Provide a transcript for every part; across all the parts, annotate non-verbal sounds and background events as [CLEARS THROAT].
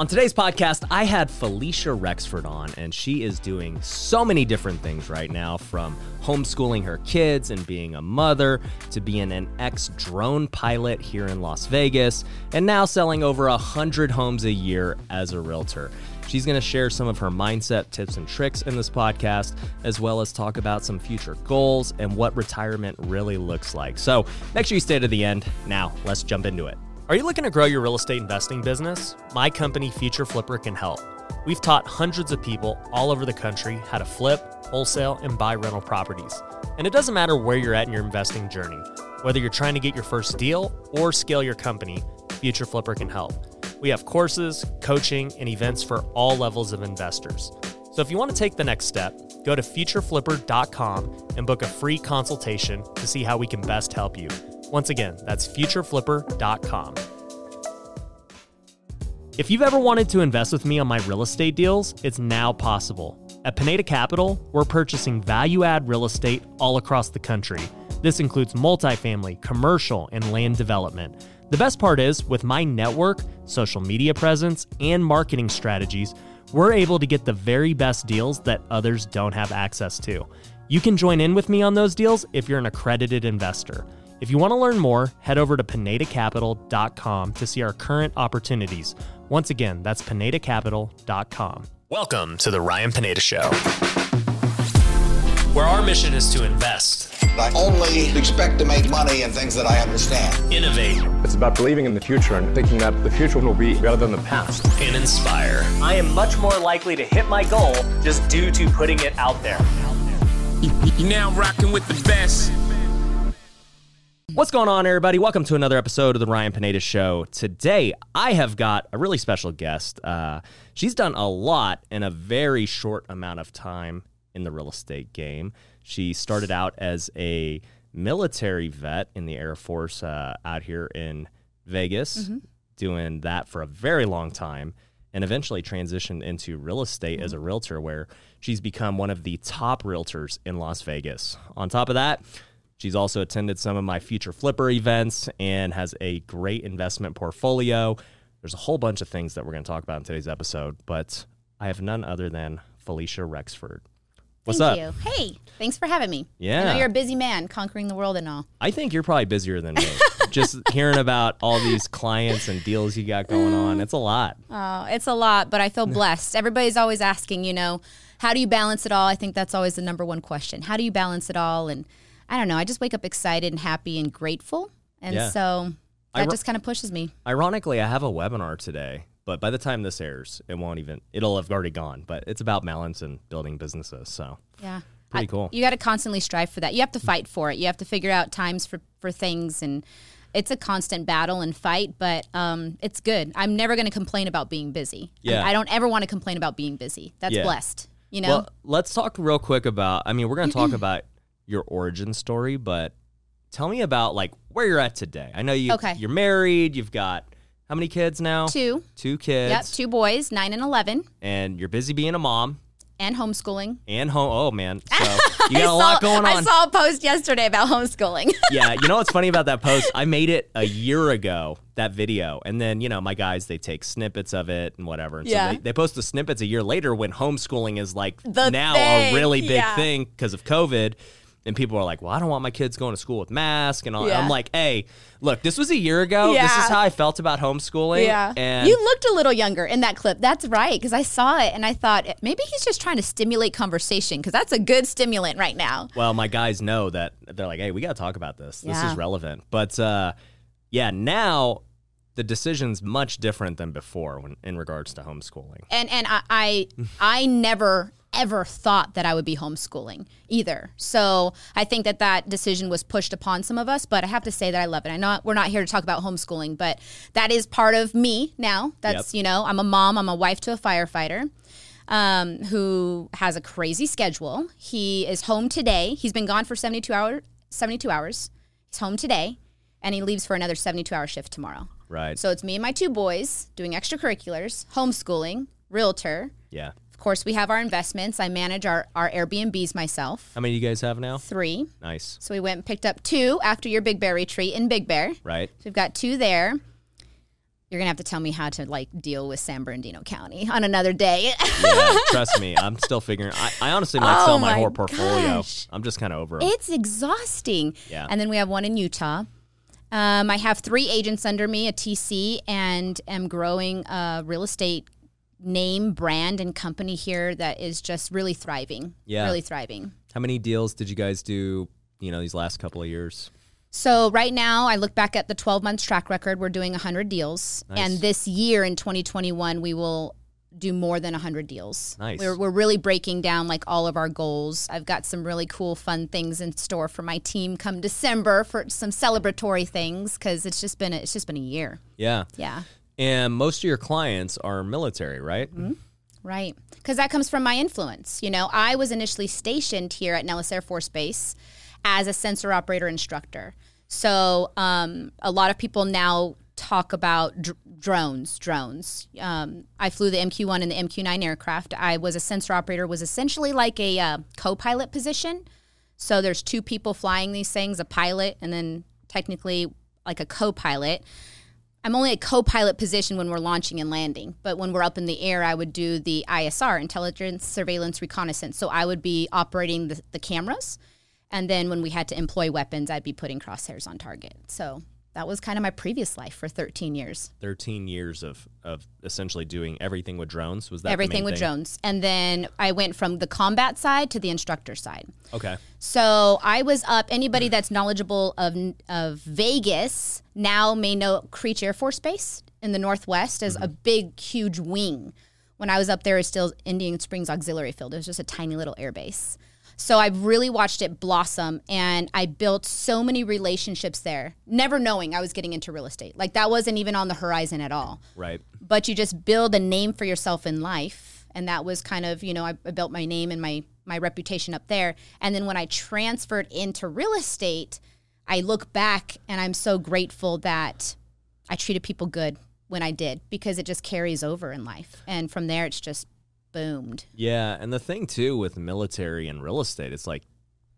On today's podcast, I had Falisha Rexford on, and she is doing so many different things right now from homeschooling her kids and being a mother to being an ex drone pilot here in Las Vegas, and now selling over a hundred homes a year as a realtor. She's going to share some of her mindset tips and tricks in this podcast, as well as talk about some future goals and what retirement really looks like. So make sure you stay to the end. Now, let's jump into it. Are you looking to grow your real estate investing business? My company, Future Flipper, can help. We've taught hundreds of people all over the country how to flip, wholesale, and buy rental properties. And it doesn't matter where you're at in your investing journey, whether you're trying to get your first deal or scale your company, Future Flipper can help. We have courses, coaching, and events for all levels of investors. So if you want to take the next step, go to futureflipper.com and book a free consultation to see how we can best help you. Once again, that's futureflipper.com. If you've ever wanted to invest with me on my real estate deals, it's now possible. At Pineda Capital, we're purchasing value add real estate all across the country. This includes multifamily, commercial, and land development. The best part is, with my network, social media presence, and marketing strategies, we're able to get the very best deals that others don't have access to. You can join in with me on those deals if you're an accredited investor. If you want to learn more, head over to pinedacapital.com to see our current opportunities. Once again, that's pinedacapital.com. Welcome to the Ryan Pineda Show, where our mission is to invest, I only expect to make money in things that I understand. innovate, It's about believing in the future and thinking that the future will be better than the past. and inspire. I am much more likely to hit my goal just due to putting it out there. You now rocking with the best. What's going on, everybody? Welcome to another episode of the Ryan Pineda Show. Today, I have got a really special guest. Uh, she's done a lot in a very short amount of time in the real estate game. She started out as a military vet in the Air Force uh, out here in Vegas, doing that for a very long time, and eventually transitioned into real estate as a realtor, where she's become one of the top realtors in Las Vegas. On top of that, She's also attended some of my future flipper events and has a great investment portfolio. There's a whole bunch of things that we're going to talk about in today's episode, but I have none other than Falisha Rexford. What's Thank up? you. Hey, thanks for having me. I Yeah. know you're a busy man, conquering the world and all. I think you're probably busier than me. [LAUGHS] Just hearing about all these clients and deals you got going on, it's a lot. Oh, it's a lot, but I feel [LAUGHS] blessed. Everybody's always asking, you know, how do you balance it all? I think that's always the number one question. How do you balance it all? And I don't know. I just wake up excited and happy and grateful, and Yeah. so that ro- just kind of pushes me. Ironically, I have a webinar today, but by the time this airs, it won't even, it'll have already gone. But it's about balance and building businesses. So Yeah. Pretty I- cool. You got to constantly strive for that. You have to fight for it. You have to figure out times for, for things and it's a constant battle and fight, but um, it's good. I'm never going to complain about being busy. I- Yeah. I, don't ever want to complain about being busy. That's Yeah. blessed. You know? Well, let's talk real quick about. I mean, we're going to [CLEARS THROAT] talk about your origin story, but tell me about like where you're at today. I know you. Okay. You're married. You've got how many kids now? two. Two kids. Yep, two boys, nine and 11, And you're busy being a mom and homeschooling. and home. Oh man, [LAUGHS] so you got a lot saw- going I saw a post yesterday about homeschooling. [LAUGHS] yeah, you know what's funny about that post? I made it a year ago, that video. And then, you know, my guys, they take snippets of it and whatever. And Yeah. so they, they post the snippets a year later when homeschooling is like The now thing, a really big yeah. thing because of COVID. And people are like, well, I don't want my kids going to school with masks. And all. Yeah. I'm like, hey, look, this was a year ago. This is how I felt about homeschooling. Yeah, and you looked a little younger in that clip. That's right, because I saw it and I thought maybe he's just trying to stimulate conversation because that's a good stimulant right now. Well, my guys know that they're like, hey, we got to talk about this. This Yeah. is relevant. But uh, yeah, now the decision's much different than before when, in regards to homeschooling. And and I I, I never ever thought that I would be homeschooling either. So I think that that decision was pushed upon some of us, but I have to say that I love it. I know we're not here to talk about homeschooling, but that is part of me now. That's, Yep. you know, I'm a mom, I'm a wife to a firefighter. Um, who has a crazy schedule. He is home today. He's been gone for 72 hours 72 hours. He's home today and he leaves for another 72 hour shift tomorrow. Right. So it's me and my two boys doing extracurriculars, homeschooling, realtor. yeah. Of course, we have our investments. I manage our, our Airbnbs myself. How many do you guys have now? Three. Nice. So we went and picked up two after your Big Bear retreat in Big Bear. Right. So we've got two there. You're gonna have to tell me how to like deal with San Bernardino County on another day. Yeah, [LAUGHS] trust me, I'm still figuring. I, I honestly might Oh sell my, my whole portfolio. gosh. I'm just kind of over it. it's exhausting. Yeah. And then we have one in Utah. Um, I have three agents under me, a TC, and am growing a real estate name, brand, and company here that is just really thriving. Yeah. Really thriving. How many deals did you guys do? You know, these last couple of years. So right now, I look back at the 12 months track record. We're doing 100 deals, Nice. and this year in 2021, we will do more than 100 deals. Nice. We're, we're really breaking down like all of our goals. I've got some really cool, fun things in store for my team come December for some celebratory things because it's just been a, it's just been a year. Yeah. Yeah. And most of your clients are military, right? Mm-hmm. Right. Because that comes from my influence. You know, I was initially stationed here at Nellis Air Force Base as a sensor operator instructor. So um, a lot of people now talk about dr- drones. Drones. Um, I flew the MQ-1 and the MQ-9 aircraft. I was a sensor operator. Was essentially like a uh, co-pilot position. So there's two people flying these things, a pilot, and then technically like a co-pilot. I'm only a co-pilot position when we're launching and landing, but when we're up in the air, I would do the ISR, intelligence, surveillance, reconnaissance. So I would be operating the, the cameras, and then when we had to employ weapons, I'd be putting crosshairs on target. So that was kind of my previous life for 13 years. 13 years of, of essentially doing everything with drones. Was that Everything with thing? drones, and then I went from the combat side to the instructor side. Okay. So I was up. Anybody that's knowledgeable of of Vegas now may know Creech Air Force Base in the Northwest as a mm-hmm. big, huge wing. When I was up there, it's still Indian Springs Auxiliary Field. It was just a tiny little air base. So I really watched it blossom, and I built so many relationships there, never knowing I was getting into real estate. Like that wasn't even on the horizon at all Right. but you just build a name for yourself in life and that was kind of you know I, I built my name and my my reputation up there and then when i transferred into real estate i look back and i'm so grateful that i treated people good when i did because it just carries over in life and from there it's just boomed Yeah, and the thing too with military and real estate, it's like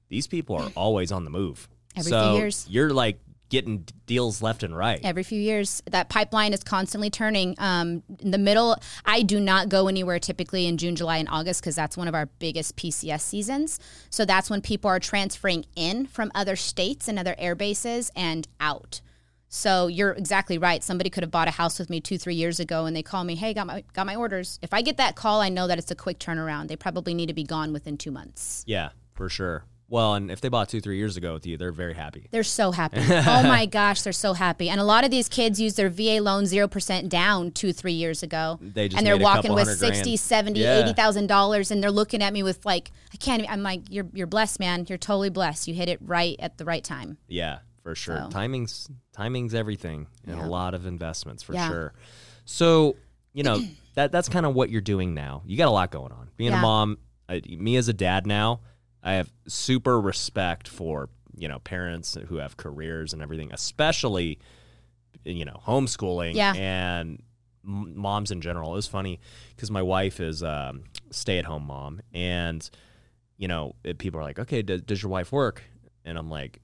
these people are [CLEARS THROAT] always on the move. Every so few years. You're like getting deals left and right. every few years that pipeline is constantly turning um, in the middle i do not go anywhere typically in june july and august because that's one of our biggest pcs seasons so that's when people are transferring in from other states and other air bases and out so you're exactly right somebody could have bought a house with me two three years ago and they call me hey got my got my orders if i get that call i know that it's a quick turnaround they probably need to be gone within two months yeah, for sure. Well, and if they bought two, three years ago with you, they're very happy. They're so happy. [LAUGHS] oh my gosh, they're so happy. And a lot of these kids use their VA loan 0% down two, three years ago. They just and they're walking with hundred 60, grand. 70, Yeah. $80,000 and they're looking at me with like, I can't, even- I'm like, you're, you're blessed, man. You're totally blessed. You hit it right at the right time. Yeah, for sure. So. Timing's timing's everything in Yeah. a lot of investments for Yeah. sure. So, you know, [CLEARS THROAT] that that's kind of what you're doing now. You got a lot going on. Being Yeah. a mom, I, me as a dad now, I have super respect for, you know, parents who have careers and everything, especially you know, homeschooling Yeah. and m- moms in general. It was funny because my wife is um, stay-at-home mom and you know, people are like, "Okay, does, does your wife work?" And I'm like,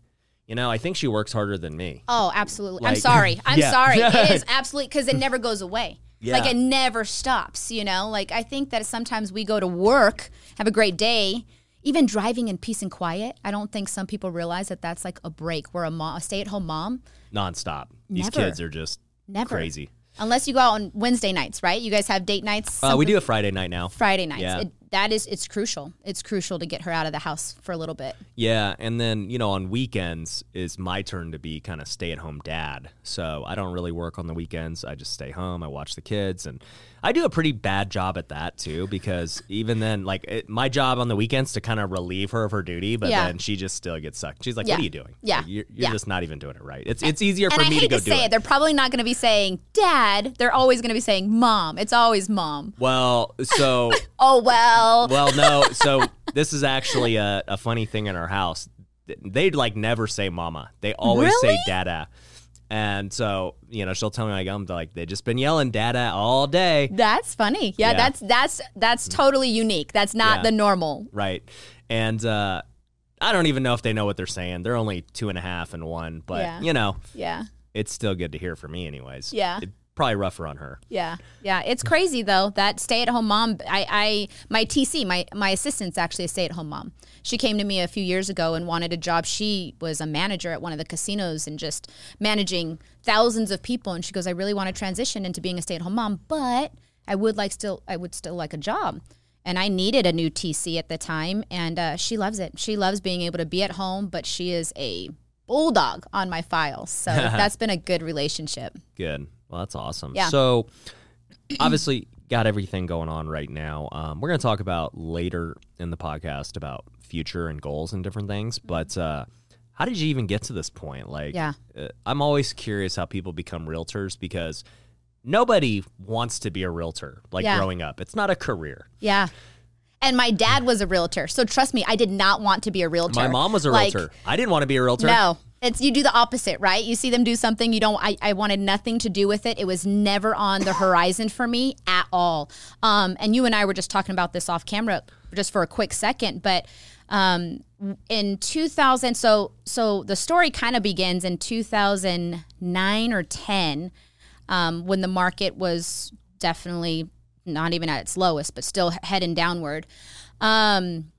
"You know, I think she works harder than me." Oh, absolutely. I'm sorry. [LAUGHS] I'm Yeah. sorry. It [LAUGHS] is absolutely because it never goes away. Yeah. Like it never stops, you know? Like I think that sometimes we go to work, have a great day, even driving in peace and quiet. I don't think some people realize that that's like a break. We're a, mom, a stay-at-home mom. nonstop. These Never. kids are just Never. crazy. Unless you go out on Wednesday nights, right? You guys have date nights. Uh, we do a Friday night now. Friday nights. Yeah. It, that is, it's crucial. It's crucial to get her out of the house for a little bit. Yeah, and then you know on weekends is my turn to be kind of stay at home dad. So I don't really work on the weekends. I just stay home. I watch the kids, and I do a pretty bad job at that too. Because even then, like it, my job on the weekends to kind of relieve her of her duty, but Yeah. then she just still gets sucked. She's like, Yeah. "What are you doing? Yeah. Like, you're, you're Yeah. just not even doing it right. It's it's easier and for me to go to do say it. it." They're probably not going to be saying dad. They're always going to be saying mom. It's always mom. well, so [LAUGHS] Oh, well. [LAUGHS] well, no. So this is actually a, a funny thing in our house. They'd like never say mama. They always Really? say dada. And so, you know, she'll tell me like I'm like they just been yelling dada all day. That's funny. Yeah, Yeah. that's that's that's totally unique. That's not Yeah. the normal. Right. And uh I don't even know if they know what they're saying. They're only two and a half and one, but Yeah. you know, Yeah. it's still good to hear from me anyways. Yeah. It- probably rougher on her. Yeah, yeah, it's crazy though. That stay-at-home mom. I, I, my TC, my my assistant's actually a stay-at-home mom. She came to me a few years ago and wanted a job. She was a manager at one of the casinos and just managing thousands of people. And she goes, I really want to transition into being a stay-at-home mom, but I would like still, I would still like a job. And I needed a new TC at the time, and uh, she loves it. She loves being able to be at home, but she is a bulldog on my files. So [LAUGHS] that's been a good relationship. Good. Well, that's awesome. Yeah. So, obviously, got everything going on right now. Um, we're going to talk about later in the podcast about future and goals and different things. But uh, how did you even get to this point? Like, Yeah. uh, I'm always curious how people become realtors because nobody wants to be a realtor. Like Yeah. growing up, it's not a career. Yeah. And my dad was a realtor. So trust me, I did not want to be a realtor. My mom was a Like, realtor. I didn't want to be a realtor. No. It's you do the opposite, right? You see them do something you don't I, I wanted nothing to do with it. It was never on the horizon for me at all. Um, and you and I were just talking about this off camera just for a quick second, but um, in 2000 so so the story kind of begins in 2009 or 10 um, when the market was definitely not even at its lowest but still heading downward um,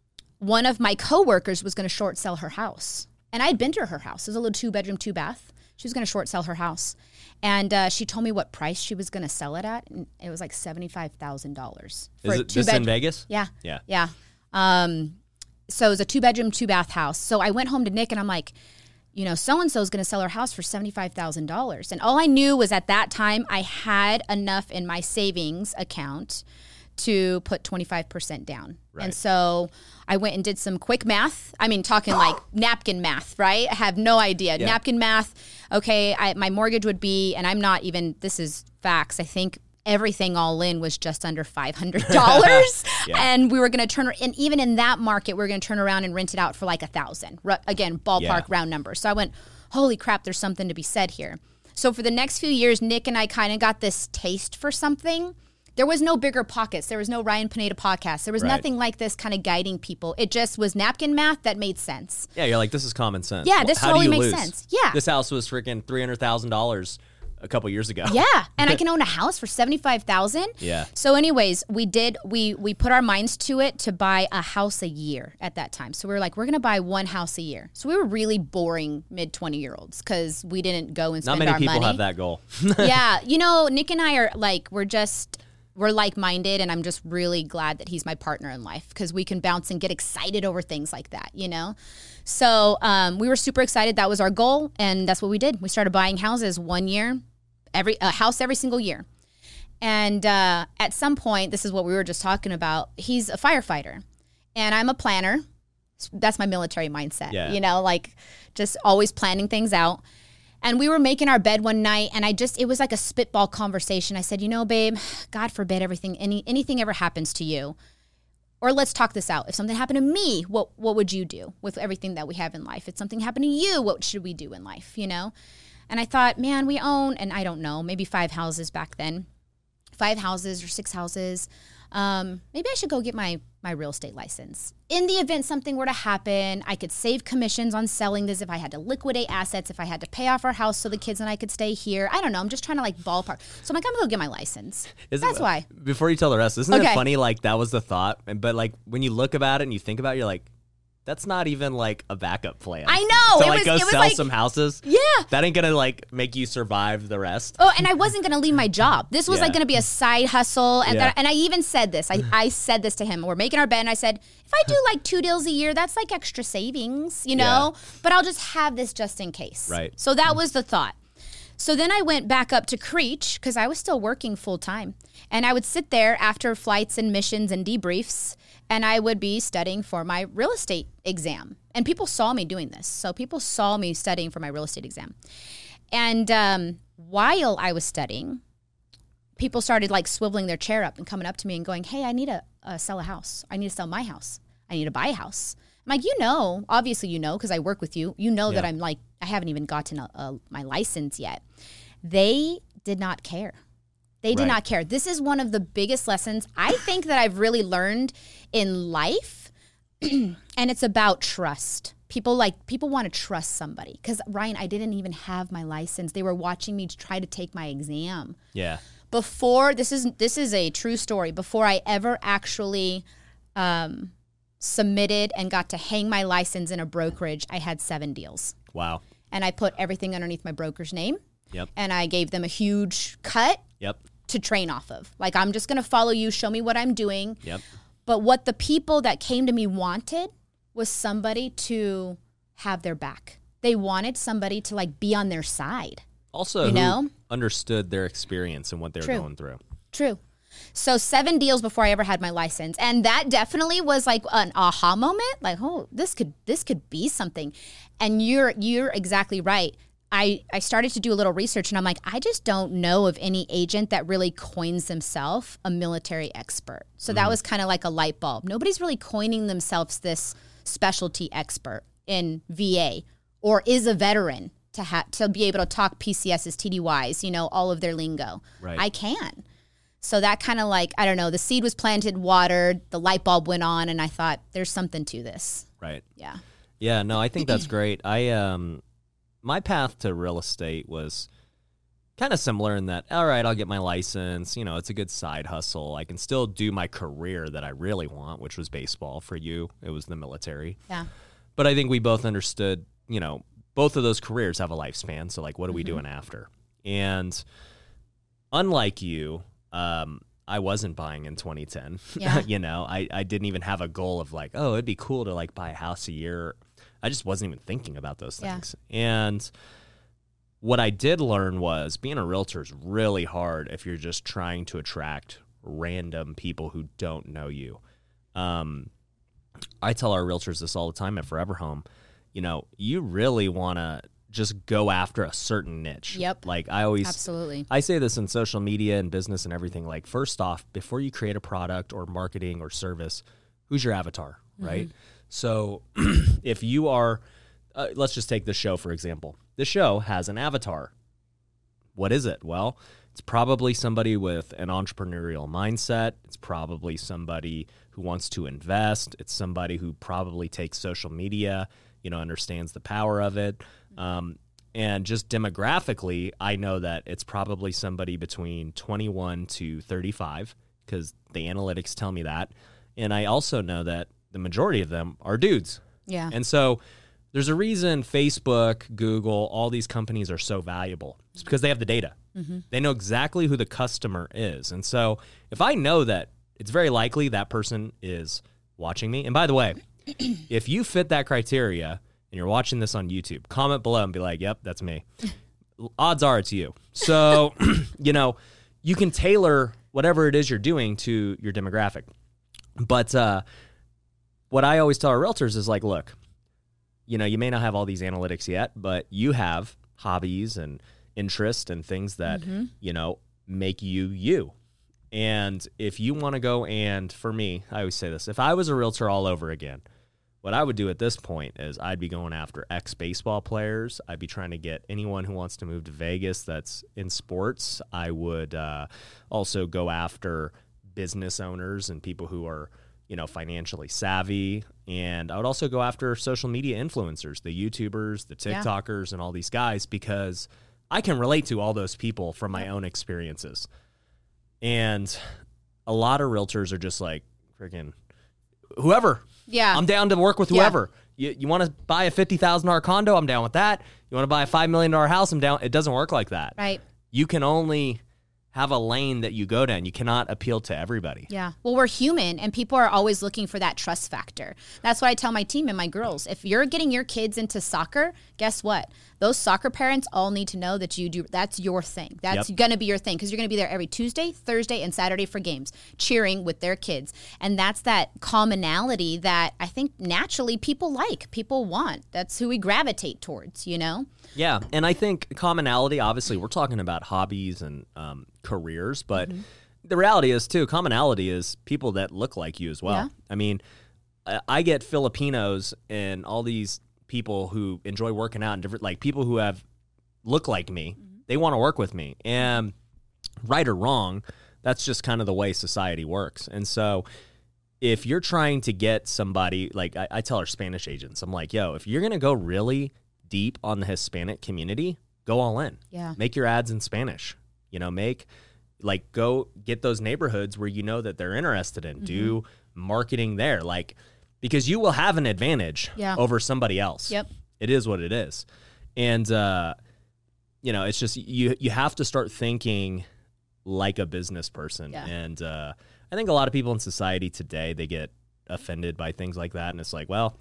one of my coworkers was going to short sell her house. And I'd been to her house. It was a little two bedroom, two bath. She was going to short sell her house. And uh, she told me what price she was going to sell it at. And it was like $75,000. Is it this in Vegas? Yeah. Yeah. Yeah. Um, so it was a two bedroom, two bath house. So I went home to Nick and I'm like, you know, so and so is going to sell her house for $75,000. And all I knew was at that time I had enough in my savings account to put 25% down. Right. And so I went and did some quick math. I mean, talking like [GASPS] napkin math, right? I have no idea. Yeah. Napkin math. Okay, I, my mortgage would be, and I'm not even, this is facts. I think everything all in was just under $500. [LAUGHS] Yeah. And we were going to turn, and even in that market, we are going to turn around and rent it out for like a thousand. Again, ballpark Yeah. round numbers. So I went, holy crap, there's something to be said here. So for the next few years, Nick and I kind of got this taste for something. There was no bigger pockets. There was no Ryan Pineda podcast. There was Right. nothing like this kind of guiding people. It just was napkin math that made sense. Yeah, you're like, this is common sense. Yeah, this How totally makes lose? sense. Yeah. This house was freaking three hundred thousand dollars a couple years ago. Yeah, [LAUGHS] and I can own a house for seventy five thousand. Yeah. So, anyways, we did we we put our minds to it to buy a house a year at that time. So we were like, we're gonna buy one house a year. So we were really boring mid twenty year olds because we didn't go and spend. Not many people money. have that goal. [LAUGHS] yeah, you know, Nick and I are like we're just we're like minded, and I'm just really glad that he's my partner in life because we can bounce and get excited over things like that, you know. So um, we were super excited. That was our goal, and that's what we did. We started buying houses one year, every a house every single year. And uh, at some point, this is what we were just talking about. He's a firefighter, and I'm a planner. That's my military mindset. Yeah. You know, like just always planning things out. And we were making our bed one night, and I just it was like a spitball conversation. I said, you know, babe, God forbid everything any anything ever happens to you. Or let's talk this out. If something happened to me, what what would you do with everything that we have in life? If something happened to you, what should we do in life? You know? And I thought, man, we own, and I don't know, maybe five houses back then five houses or six houses. Um, maybe I should go get my my real estate license. In the event something were to happen, I could save commissions on selling this if I had to liquidate assets, if I had to pay off our house so the kids and I could stay here. I don't know. I'm just trying to like ballpark. So I'm like, I'm gonna go get my license. Is That's why. Before you tell the rest, isn't it funny? Like that was the thought, but like when you look about it and you think about it, you're like, that's not even like a backup plan. I know. To It like was- go it was sell like- some houses. Yeah. That ain't gonna like make you survive the rest. Oh, and I wasn't gonna leave my job. This was Yeah. like gonna be a side hustle, and Yeah. that, and I even said this. I, I said this to him. We're making our bed, and I said, if I do like two deals a year, that's like extra savings, you know. But I'll just have this just in case. Right. So that was the thought. So then I went back up to Creech because I was still working full time, and I would sit there after flights and missions and debriefs, and I would be studying for my real estate exam. And people saw me doing this, so people saw me studying for my real estate exam. And um, while I was studying, people started like swiveling their chair up and coming up to me and going, "Hey, I need to uh, sell a house. I need to sell my house. I need to buy a house." I'm like, "You know, obviously you know because I work with you. You know that I'm like I haven't even gotten a, a, my license yet." They did not care. They did Right. not care. This is one of the biggest lessons I think that I've really learned in life, [CLEARS THROAT] and it's about trust. People like people want to trust somebody because Ryan, I didn't even have my license. They were watching me try to take my exam Yeah. before. This is this is a true story. Before I ever actually um, submitted and got to hang my license in a brokerage, I had seven deals, Wow. and I put everything underneath my broker's name, Yep. and I gave them a huge cut Yep. to train off of. Like I'm just going to follow you, show me what I'm doing. Yep. But what the people that came to me wanted was somebody to have their back. They wanted somebody to like be on their side. Also, You know? understood their experience and what they were True. going through. True. So seven deals before I ever had my license, and that definitely was like an aha moment. Like, oh, this could this could be something. And you're you're exactly right. I I started to do a little research, and I'm like, I just don't know of any agent that really coins themselves a military expert. So that was kind of like a light bulb. Nobody's really coining themselves this specialty expert in VA or is a veteran to have to be able to talk PCSs, TDYs, you know, all of their lingo. Right. I can. So that kind of like, I don't know, the seed was planted, watered, the light bulb went on, and I thought, there's something to this. Right. Yeah. Yeah, no, I think that's [CLEARS THROAT] great. I um my path to real estate was kind of similar in that all right, I'll get my license, you know, it's a good side hustle. I can still do my career that I really want, which was baseball. For you, it was the military. Yeah. But I think we both understood, you know, both of those careers have a lifespan, so like what are we doing after? And unlike you, um I wasn't buying in 2010. Yeah. [LAUGHS] you know, I, I didn't even have a goal of like, oh, it'd be cool to like buy a house a year. I just wasn't even thinking about those Yeah. things. And what I did learn was being a realtor is really hard if you're just trying to attract random people who don't know you. Um, I tell our realtors this all the time at Forever Home. You know, you really want to just go after a certain niche. Yep. Like I always Absolutely. I say this in social media and business and everything. Like, first off, before you create a product or marketing or service, who's your avatar, right? So, [CLEARS THROAT] if you are, uh, let's just take the show for example. The show has an avatar. What is it? Well, it's probably somebody with an entrepreneurial mindset. It's probably somebody who wants to invest. It's somebody who probably takes social media, you know, understands the power of it. Um, and just demographically, I know that it's probably somebody between 21 to 35 because the analytics tell me that. And I also know that the majority of them are dudes. Yeah. And so there's a reason Facebook, Google, all these companies are so valuable. It's because they have the data. They know exactly who the customer is. And so if I know that it's very likely that person is watching me, and by the way, [CLEARS THROAT] if you fit that criteria and you're watching this on YouTube, comment below and be like, yep, that's me. [LAUGHS] Odds are it's you. So, [CLEARS THROAT] you know, you can tailor whatever it is you're doing to your demographic. But uh, what I always tell our realtors is like, look, you know, you may not have all these analytics yet, but you have hobbies and interest and things that, you know, make you you. And if you want to go and for me, I always say this, if I was a realtor all over again, what I would do at this point is I'd be going after ex baseball players. I'd be trying to get anyone who wants to move to Vegas that's in sports. I would uh, also go after business owners and people who are, you know, financially savvy. And I would also go after social media influencers, the YouTubers, the Yeah. TikTokers, and all these guys because I can relate to all those people from my own experiences. And a lot of realtors are just like, freaking, whoever. Yeah. I'm down to work with Yeah. whoever. You, you want to buy a $50,000 condo? I'm down with that. You want to buy a $5 million house? I'm down. It doesn't work like that. right. You can only have a lane that you go down. You cannot appeal to everybody. Yeah. Well, we're human and people are always looking for that trust factor. That's what I tell my team and my girls. If you're getting your kids into soccer, guess what? Those soccer parents all need to know that you do that's your thing. That's Yep. going to be your thing because you're going to be there every Tuesday, Thursday, and Saturday for games, cheering with their kids. And that's that commonality that I think naturally people like, people want. That's who we gravitate towards, you know? Yeah, and I think commonality. Obviously, we're talking about hobbies and um, careers, but Mm-hmm. the reality is too. Commonality is people that look like you as well. Yeah. I mean, I- I get Filipinos and all these people who enjoy working out and different, like people who have look like me. Mm-hmm. They want to work with me, and right or wrong, that's just kind of the way society works. And so, if you're trying to get somebody like I, I tell our Spanish agents, I'm like, yo, if you're gonna go really deep on the Hispanic community, go all in. Yeah. Make your ads in Spanish. You know, make like go get those neighborhoods where you know that they're interested in. Do Mm-hmm. marketing there. Like because you will have an advantage Yeah. over somebody else. Yep. It is what it is. And uh you know, it's just you you have to start thinking like a business person. Yeah. And uh I think a lot of people in society today they get offended by things like that and it's like, well,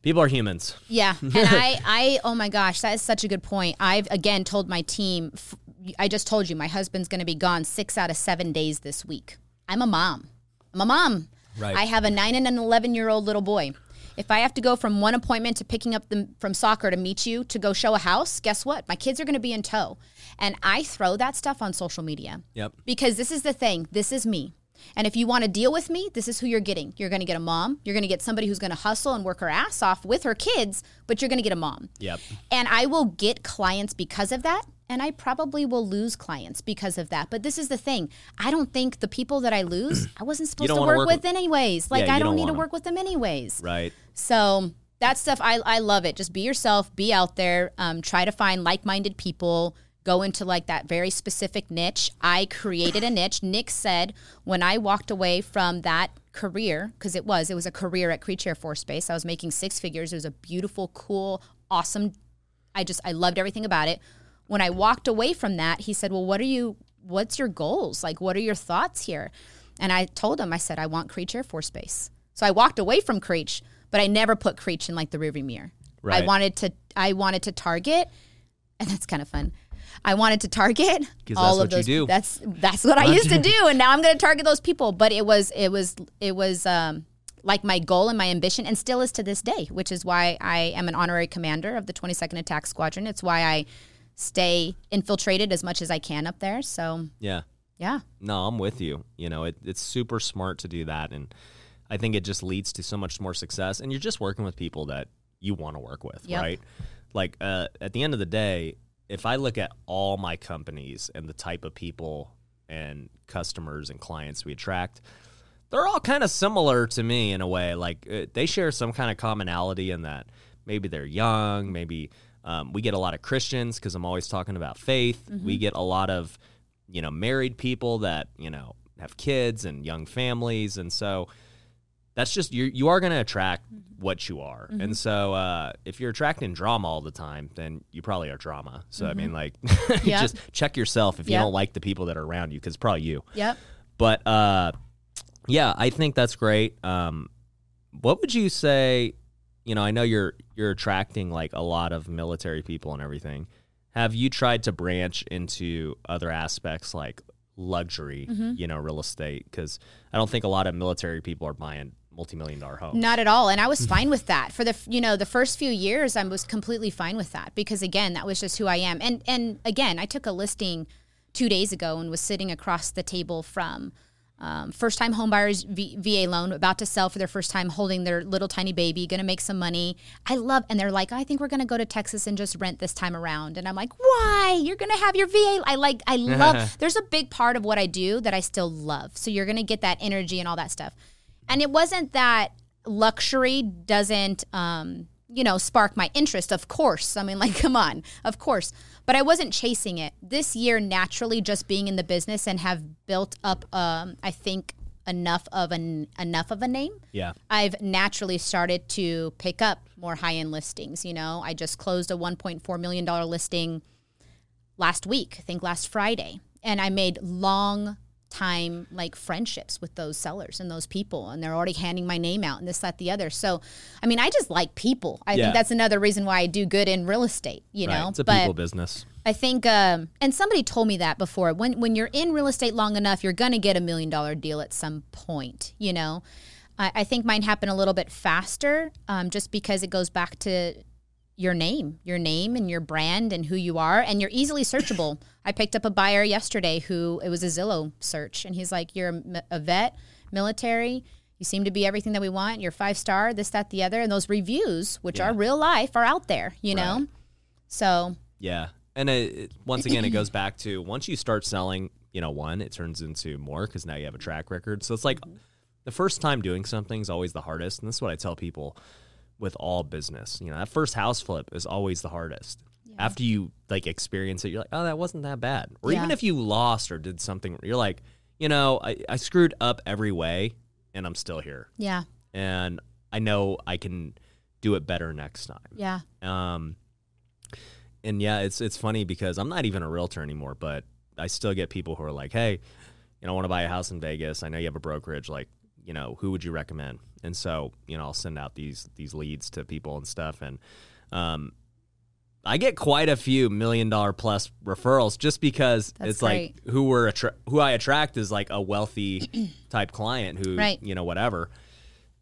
people are humans. Yeah, [LAUGHS] and I, I, oh my gosh, that is such a good point. I've again told my team. f- I just told you my husband's going to be gone six out of seven days this week. I'm a mom. I'm a mom. Right. I have a nine and an eleven year old little boy. If I have to go from one appointment to picking up them from soccer to meet you to go show a house, guess what? My kids are going to be in tow, and I throw that stuff on social media Yep. because this is the thing. This is me. And if you want to deal with me, this is who you're getting. You're going to get a mom. You're going to get somebody who's going to hustle and work her ass off with her kids, but you're going to get a mom. Yep. And I will get clients because of that. And I probably will lose clients because of that. But this is the thing. I don't think the people that I lose, [CLEARS THROAT] I wasn't supposed to work, work with anyways. Like, Yeah, I don't, don't need to work with them anyways. Right. So that stuff, I, I love it. Just be yourself, be out there, um, try to find like minded people, go into like that very specific niche. I created a [LAUGHS] niche. Nick said when I walked away from that career, because it was, it was a career at Creech Air Force Base. I was making six figures. It was a beautiful, cool, awesome. I just, I loved everything about it. When I walked away from that, he said, Well, what are you, what's your goals? Like, what are your thoughts here? And I told him, I said, I want Creech Air Force Base. So I walked away from Creech, but I never put Creech in like the rearview mirror. I wanted to, I wanted to target, and that's kind of fun. I wanted to target [LAUGHS] all that's of what you those. do. That's that's what I used to [LAUGHS] do, and now I'm going to target those people. But it was it was it was um, like my goal and my ambition, and still is to this day. Which is why I am an honorary commander of the 22nd Attack Squadron. It's why I stay infiltrated as much as I can up there. So Yeah. yeah, No, I'm with you. You know, it, it's super smart to do that, and I think it just leads to so much more success. And you're just working with people that you want to work with, Yep. right? Like uh, at the end of the day, if I look at all my companies and the type of people and customers and clients we attract, they're all kind of similar to me in a way. Like uh, they share some kind of commonality in that maybe they're young, maybe um, we get a lot of Christians because I'm always talking about faith. We get a lot of you know married people that you know have kids and young families, and so that's just you. You are going to attract what you are, and so uh, if you're attracting drama all the time, then you probably are drama. So I mean, like, [LAUGHS] Yep. just check yourself if you Yep. don't like the people that are around you, because probably you. yep. But uh, yeah, I think that's great. Um, what would you say? You know, I know you're you're attracting like a lot of military people and everything. Have you tried to branch into other aspects like luxury, Mm-hmm. you know, real estate? Because I don't think a lot of military people are buying multi-million dollar homes. Not at all. And I was [LAUGHS] fine with that. For the you know, the first few years I was completely fine with that because again, that was just who I am. And and again, I took a listing 2 days ago and was sitting across the table from um, first time homebuyers v- VA loan about to sell for their first time holding their little tiny baby, to make some money. I love, and they're like, I think we're to go to Texas and just rent this time around. And I'm like, why? You're to have your VA. I like, I [LAUGHS] love, there's a big part of what I do that I still love. So you're to get that energy and all that stuff. And it wasn't that luxury doesn't, um, you know, spark my interest. Of course. I mean, [LAUGHS] like, come on, of course. But I wasn't chasing it. This year, naturally, just being in the business and have built up, um, I think, enough of an enough of a name. Yeah. I've naturally started to pick up more high end listings. You know, I just closed a 1.4 million dollar listing last week, I think last Friday, and I made long time like friendships with those sellers and those people and they're already handing my name out and this that the other so i mean i just like people i Yeah. think that's another reason why i do good in real estate you Right. know It's a but people business. I think, um, and somebody told me that before. When when you're in real estate long enough, you're gonna get a million dollar deal at some point. You know, I, I think mine happened a little bit faster, um, just because it goes back to your name, your name and your brand and who you are, and you're easily searchable. I picked up a buyer yesterday who it was a Zillow search, and he's like, "You're a vet, military." You seem to be everything that we want. You're five star, this, that, the other, and those reviews, which are real life, are out there. You know, so Yeah. And it, it- once again, it goes back to once you start selling, you know, one, it turns into more because now you have a track record. So it's like mm-hmm. the first time doing something is always the hardest, and this is what I tell people with all business. You know, that first house flip is always the hardest. After you like experience it, you're like, oh, that wasn't that bad. Or even if you lost or did something, you're like, you know, I, I screwed up every way, and I'm still here, Yeah. and I know I can do it better next time. Yeah. Um, and yeah, it's it's funny because I'm not even a realtor anymore, but I still get people who are like, "Hey, you know, I want to buy a house in Vegas. I know you have a brokerage. Like, you know, who would you recommend?" And so, you know, I'll send out these these leads to people and stuff, and um, I get quite a few million dollar plus referrals just because That's it's like who we're attra- who I attract is like a wealthy [CLEARS THROAT] type client who Right. you know whatever.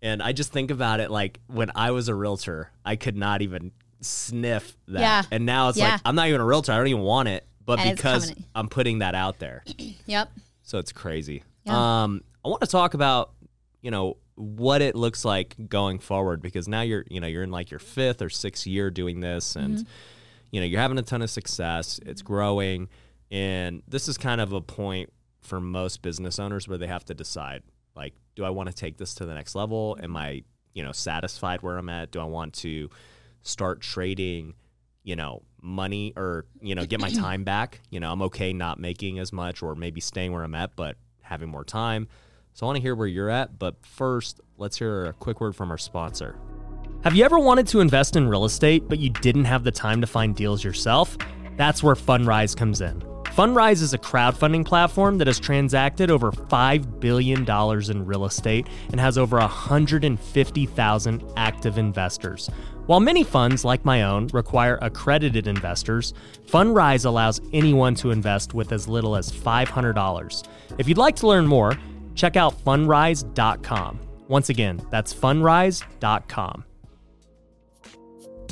And I just think about it like when I was a realtor, I could not even sniff that. Yeah. And now it's Yeah. like I'm not even a realtor. I don't even want it, but And because. I'm putting that out there. Yep. So it's crazy. Yeah. Um, I want to talk about, you know, what it looks like going forward because now you're, you know, you're in like your fifth or sixth year doing this, and Mm-hmm. you know you're having a ton of success. It's growing, and this is kind of a point for most business owners where they have to decide, like, do I want to take this to the next level? Am I, you know, satisfied where I'm at? Do I want to start trading? you know, money or, you know, get my [CLEARS THROAT] time back. You know, I'm okay not making as much or maybe staying where I'm at, but having more time. So I want to hear where you're at. But first, let's hear a quick word from our sponsor. Have you ever wanted to invest in real estate, but you didn't have the time to find deals yourself? That's where Fundrise comes in. Fundrise is a crowdfunding platform that has transacted over $5 billion in real estate and has over 150,000 active investors. While many funds, like my own, require accredited investors, Fundrise allows anyone to invest with as little as $500. If you'd like to learn more, check out fundrise.com. Once again, that's fundrise.com.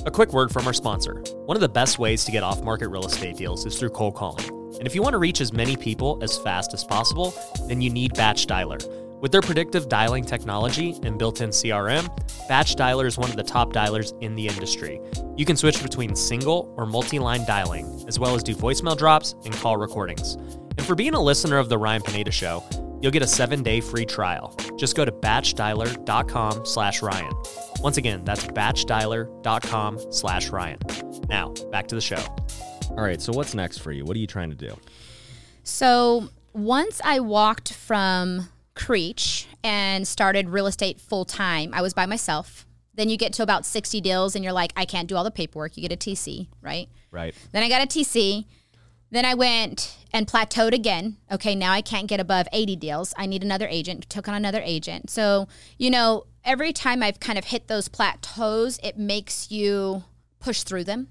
A quick word from our sponsor. One of the best ways to get off market real estate deals is through cold calling. And if you want to reach as many people as fast as possible, then you need Batch Dialer. With their predictive dialing technology and built in CRM, Batch Dialer is one of the top dialers in the industry. You can switch between single or multi line dialing, as well as do voicemail drops and call recordings. And for being a listener of The Ryan Pineda Show, you'll get a seven day free trial. Just go to batchdialer.com slash Ryan. Once again, that's batchdialer.com slash Ryan. Now, back to the show. All right, so what's next for you? What are you trying to do? So once I walked from Creech and started real estate full time, I was by myself. Then you get to about 60 deals and you're like, I can't do all the paperwork. You get a TC, right? Right. Then I got a TC. Then I went and plateaued again. Okay, now I can't get above 80 deals. I need another agent. Took on another agent. So, you know, every time I've kind of hit those plateaus, it makes you push through them.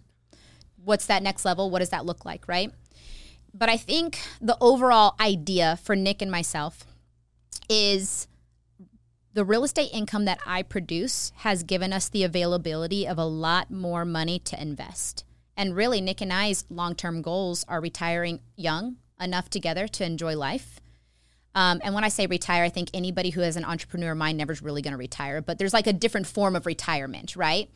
What's that next level? What does that look like, right? But I think the overall idea for Nick and myself is the real estate income that I produce has given us the availability of a lot more money to invest. And really, Nick and I's long term goals are retiring young enough together to enjoy life. Um, and when I say retire, I think anybody who has an entrepreneur mind never is really going to retire, but there's like a different form of retirement, right?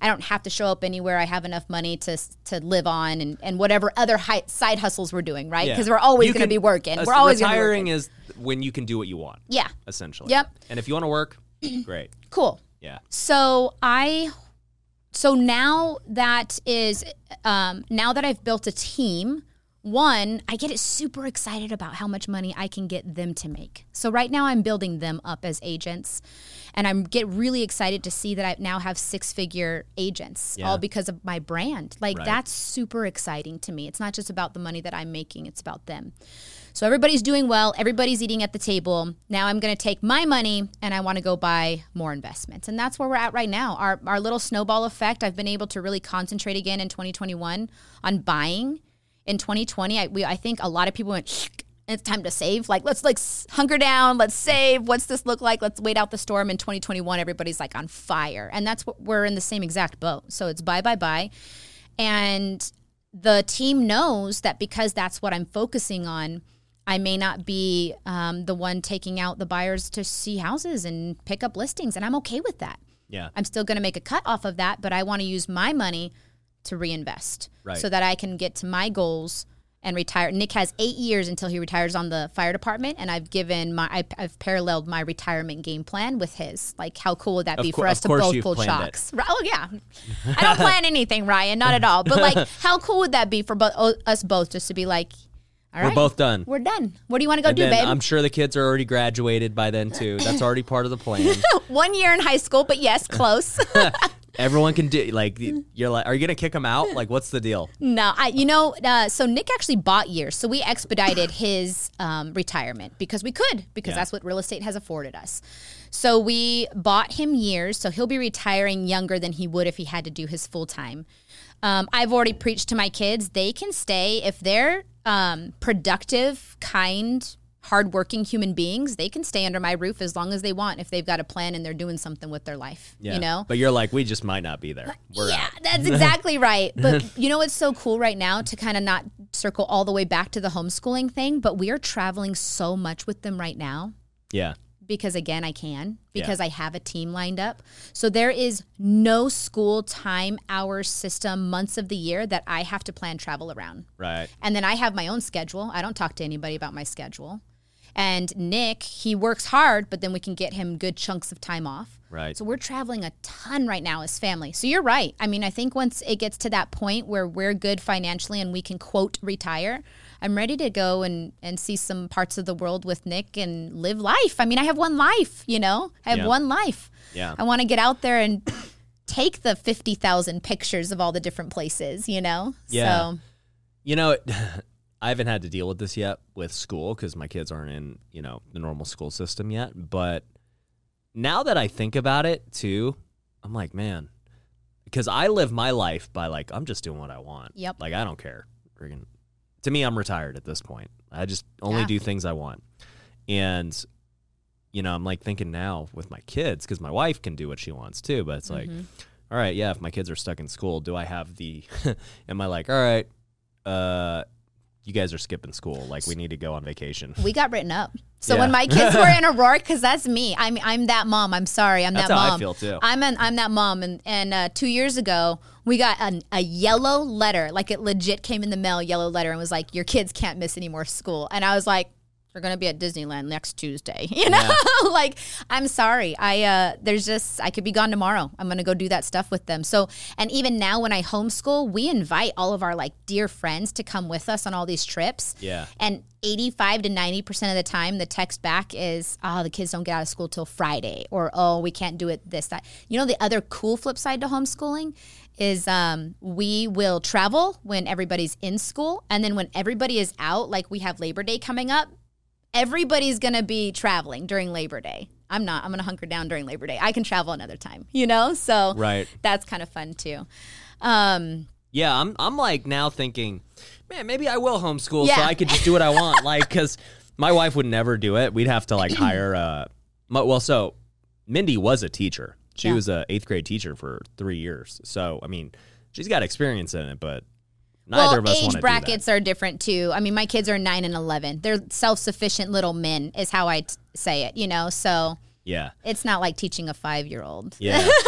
I don't have to show up anywhere. I have enough money to to live on and, and whatever other hi- side hustles we're doing, right? Because we're always going to be working. uh, We're always be retiring working. is when you can do what you want, Yeah, essentially. Yep. And if you want to work, great. [CLEARS THROAT] cool. Yeah. So I, so now that is, um, now that I've built a team, one, I get super excited about how much money I can get them to make. So right now I'm building them up as agents, and I'm get really excited to see that I now have six figure agents, Yeah. all because of my brand. Like Right. that's super exciting to me. It's not just about the money that I'm making; it's about them. So everybody's doing well, everybody's eating at the table. Now I'm going to take my money and I want to go buy more investments. And that's where we're at right now. Our our little snowball effect, I've been able to really concentrate again in 2021 on buying. In 2020, I we I think a lot of people went it's time to save. Like let's like hunker down, let's save. What's this look like? Let's wait out the storm. In 2021, everybody's like on fire. And that's what we're in the same exact boat. So it's buy buy buy. And the team knows that because that's what I'm focusing on, I may not be um, the one taking out the buyers to see houses and pick up listings. And I'm okay with that. Yeah. I'm still going to make a cut off of that, but I want to use my money to reinvest Right. so that I can get to my goals and retire. Nick has eight years until he retires on the fire department, and I've given my I, I've paralleled my retirement game plan with his. Like, how cool would that Of be cour- for us to both pull planned it. shocks? Oh yeah, I don't plan anything, Ryan, not at all. But like, [LAUGHS] how cool would that be for bo- us both just to be like, all We're both done. We're done. What do you want to go and do, babe? I'm sure the kids are already graduated by then too. That's already part of the plan. [LAUGHS] One year in high school, but yes, close. [LAUGHS] [LAUGHS] Everyone can do like you're like, are you gonna kick them out? Like, what's the deal? No, I, you know, uh, so Nick actually bought years, so we expedited his um, retirement because we could, because Yeah. that's what real estate has afforded us. So we bought him years, so he'll be retiring younger than he would if he had to do his full time. Um, I've already preached to my kids; they can stay if they're um, productive, kind, hardworking human beings. They can stay under my roof as long as they want if they've got a plan and they're doing something with their life. Yeah. You know, But you're like, we just might not be there. We're yeah, out. that's [LAUGHS] exactly right. But [LAUGHS] you know what's so cool right now to kind of not circle all the way back to the homeschooling thing, but we are traveling so much with them right now Yeah. Because again, I can Yeah. because I have a team lined up. So there is no school time hours system months of the year that I have to plan travel around. Right. And then I have my own schedule. I don't talk to anybody about my schedule. And Nick, he works hard, but then we can get him good chunks of time off. Right. So we're traveling a ton right now as family. So you're right. I mean, I think once it gets to that point where we're good financially and we can quote retire, I'm ready to go and, and see some parts of the world with Nick and live life. I mean, I have one life, you know, I have Yeah. one life. Yeah. I want to get out there and take the 50,000 pictures of all the different places, you know? Yeah. So, You know, [LAUGHS] I haven't had to deal with this yet with school because my kids aren't in, you know, the normal school system yet. But now that I think about it too, I'm like, man, because I live my life by like, I'm just doing what I want. Yep. Like, I don't care. Friggin- To me, I'm retired at this point. I just only Yeah. do things I want. And, you know, I'm like thinking now with my kids because my wife can do what she wants too. But it's like, all right, yeah, if my kids are stuck in school, do I have the, [LAUGHS] am I like, all right, uh, you guys are skipping school. Like, we need to go on vacation. we got written up. So Yeah. when my kids [LAUGHS] were in Aurora, because that's me. I'm I'm that mom. I'm sorry. I'm That's that how I mom. feel, too. I'm an I'm that mom. And and uh, two years ago, we got an, a yellow letter. Like it legit came in the mail, yellow letter, and was like, "Your kids can't miss any more school." And I was like. They're gonna be at Disneyland next Tuesday. [LAUGHS] You know, [LAUGHS] like I'm sorry. I uh there's just I could be gone tomorrow. I'm gonna go do that stuff with them. So and even now when I homeschool, we invite all of our like dear friends to come with us on all these trips. Yeah. And 85 to 90% of the time, the text back is, oh, the kids don't get out of school till Friday, or oh, we can't do it this, that. You know, the other cool flip side to homeschooling is um, we will travel when everybody's in school. And then when everybody is out, like we have Labor Day coming up, everybody's going to be traveling during Labor Day. I'm not. I'm going to hunker down during Labor Day. I can travel another time, you know? So Right. that's kind of fun too. Um, Yeah, I'm I'm like now thinking, man, maybe I will homeschool so I could just do what I want. like, because my wife would never do it. We'd have to like [CLEARS THROAT] hire a. my- Well, so Mindy was a teacher. She Yeah. was a eighth grade teacher for three years. So I mean, she's got experience in it, but neither well, of us want age brackets are different too. I mean, my kids are nine and eleven. They're self-sufficient little men, is how I t- say it. You know, so Yeah, it's not like teaching a five-year-old. yeah. [LAUGHS]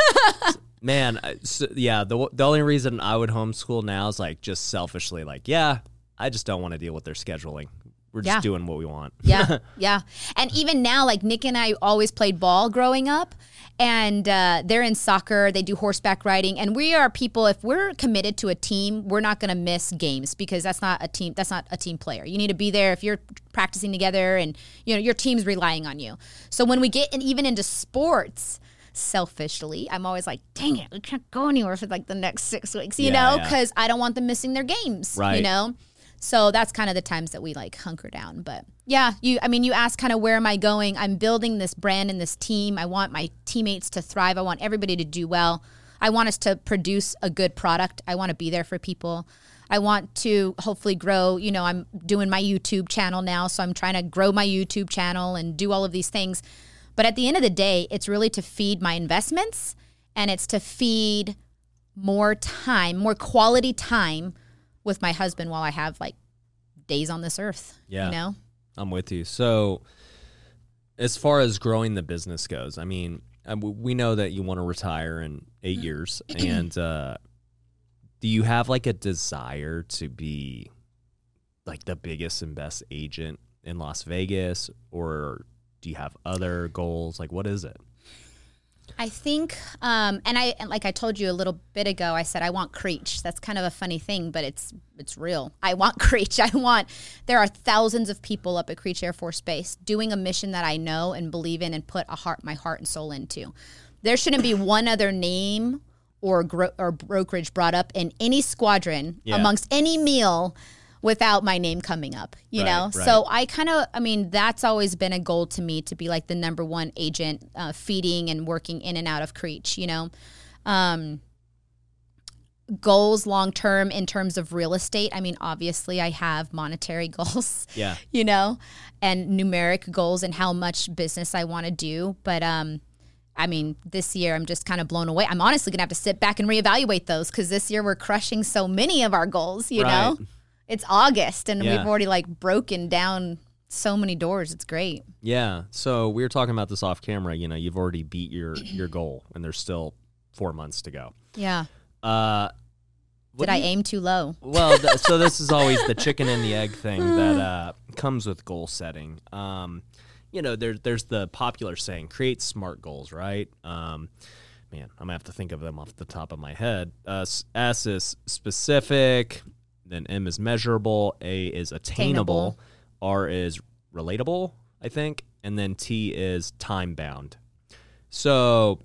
Man, so, yeah. The the only reason I would homeschool now is like just selfishly, like, yeah, I just don't want to deal with their scheduling. We're just Yeah. doing what we want. yeah, [LAUGHS] yeah. And even now, like Nick and I always played ball growing up, and uh, they're in soccer. They do horseback riding, and we are people. If we're committed to a team, we're not going to miss games because that's not a team. That's not a team player. You need to be there if you're practicing together, and you know your team's relying on you. So when we get in, even into sports. Selfishly, I'm always like, dang it, we can't go anywhere for like the next six weeks, you Yeah, know, yeah. because I don't want them missing their games, right. you know. So that's kind of the times that we like hunker down. But yeah, you I mean you ask kind of where am I going? I'm building this brand and this team. I want my teammates to thrive. I want everybody to do well. I want us to produce a good product. I want to be there for people. I want to hopefully grow, you know, I'm doing my YouTube channel now, so I'm trying to grow my YouTube channel and do all of these things. But at the end of the day, it's really to feed my investments and it's to feed more time, more quality time with my husband while I have like days on this earth. Yeah. You know? I'm with you. So, as far as growing the business goes, I mean, uh, we know that you want to retire in eight years, and uh, do you have like a desire to be like the biggest and best agent in Las Vegas, or do you have other goals? Like, what is it? I think, um, and I and like I told you a little bit ago, I said I want Creech. That's kind of a funny thing, but it's it's real. I want [LAUGHS] Creech. I want. There are thousands of people up at Creech Air Force Base doing a mission that I know and believe in and put a heart, my heart and soul into. There shouldn't be one other name or gro- or brokerage brought up in any squadron Yeah. amongst any meal without my name coming up, you Right, know? right. So I kind of, I mean, that's always been a goal to me to be like the number one agent uh, feeding and working in and out of Creech, you know? Um, goals long term in terms of real estate. I mean, obviously, I have monetary [LAUGHS] goals, Yeah. you know, and numeric goals and how much business I want to do. But, um, I mean, this year I'm just kind of blown away. I'm honestly gonna have to sit back and reevaluate those because this year we're crushing so many of our goals. You know, Right. It's August and Yeah. we've already like broken down so many doors. It's great. Yeah. So we were talking about this off camera. You know, you've already beat your your goal, and there's still four months to go. Yeah. Uh, Did I you- aim too low? Well, th- so this is [LAUGHS] always the chicken and the egg thing [LAUGHS] that uh, comes with goal setting. Um, you know, there's there's the popular saying, create smart goals, right? Um, man, I'm gonna have to think of them off the top of my head. Uh, s- S is specific, then M is measurable, A is attainable, Attainable. R is relatable, I think, and then T is time bound. So,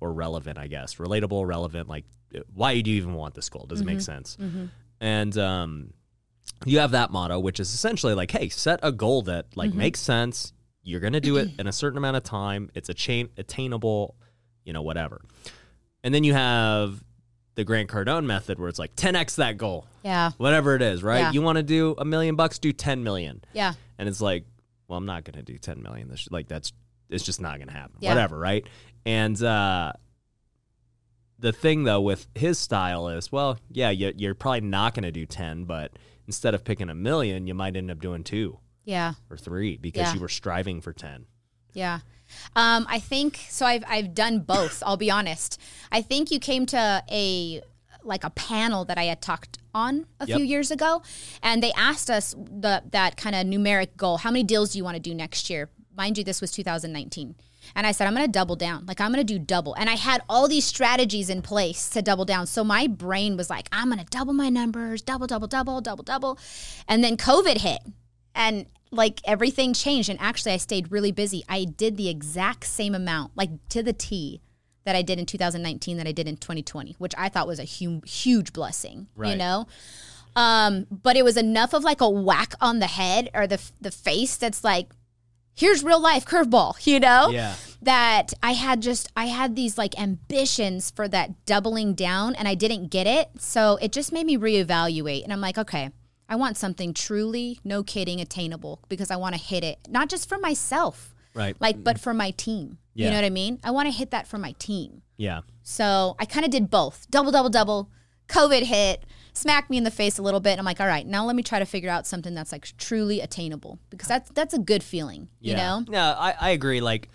or relevant, I guess. Relatable, relevant, like why do you even want this goal? Does it make mm-hmm. sense? Mm-hmm. And um, you have that motto, which is essentially like, hey, set a goal that like mm-hmm. makes sense. You're gonna do it [CLEARS THROAT] in a certain amount of time. It's a chain attainable, you know, whatever. And then you have the Grant Cardone method, where it's like 10x that goal, Yeah. whatever it is, right? Yeah. You want to do a million bucks, do 10 million Yeah. and it's like, well, I'm not going to do 10 million. This like that's it's just not going to happen. Yeah. Whatever, right? And uh the thing though with his style is, well, yeah, you, you're probably not going to do 10, but instead of picking a million, you might end up doing 2 Yeah. or 3 because Yeah. you were striving for 10. Yeah. Um, I think so. I've I've done both. I'll be honest. I think you came to a like a panel that I had talked on a Yep. few years ago, and they asked us the that kind of numeric goal. How many deals do you want to do next year? Mind you, this was 2019. And I said, I'm going to double down. Like, I'm going to do double. And I had all these strategies in place to double down. So my brain was like, I'm going to double my numbers, double, double, double, double, double. And then COVID hit and like everything changed. And actually, I stayed really busy. I did the exact same amount, like to the T, that I did in 2019 that I did in 2020, which I thought was a hu- huge blessing, you know? Um, but it was enough of like a whack on the head or the, the face that's like, here's real life curveball, you know? Yeah. That I had just, I had these like ambitions for that doubling down and I didn't get it. So it just made me reevaluate. And I'm like, okay, I want something truly, no kidding, attainable because I want to hit it, not just for myself, Right. like, but mm-hmm. for my team. You know what I mean? I want to hit that for my team. Yeah. So I kind of did both double, double, double. COVID hit, smacked me in the face a little bit. And I'm like, all right, now let me try to figure out something that's like truly attainable because that's that's a good feeling, you yeah. know? Yeah, I, I agree. Like,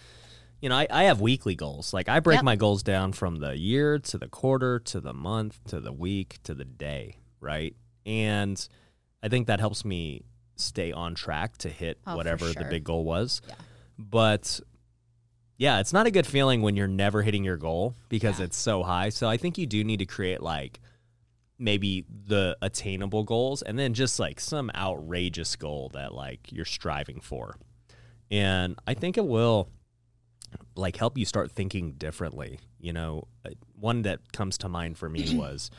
you know, I, I have weekly goals. Like, I break Yep. my goals down from the year to the quarter to the month to the week to the day, right? And I think that helps me stay on track to hit Oh, whatever the big goal was. But yeah, it's not a good feeling when you're never hitting your goal because it's so high. So I think you do need to create like maybe the attainable goals and then just like some outrageous goal that like you're striving for. And I think it will like help you start thinking differently. You know, uh, one that comes to mind for me [CLEARS THROAT] was,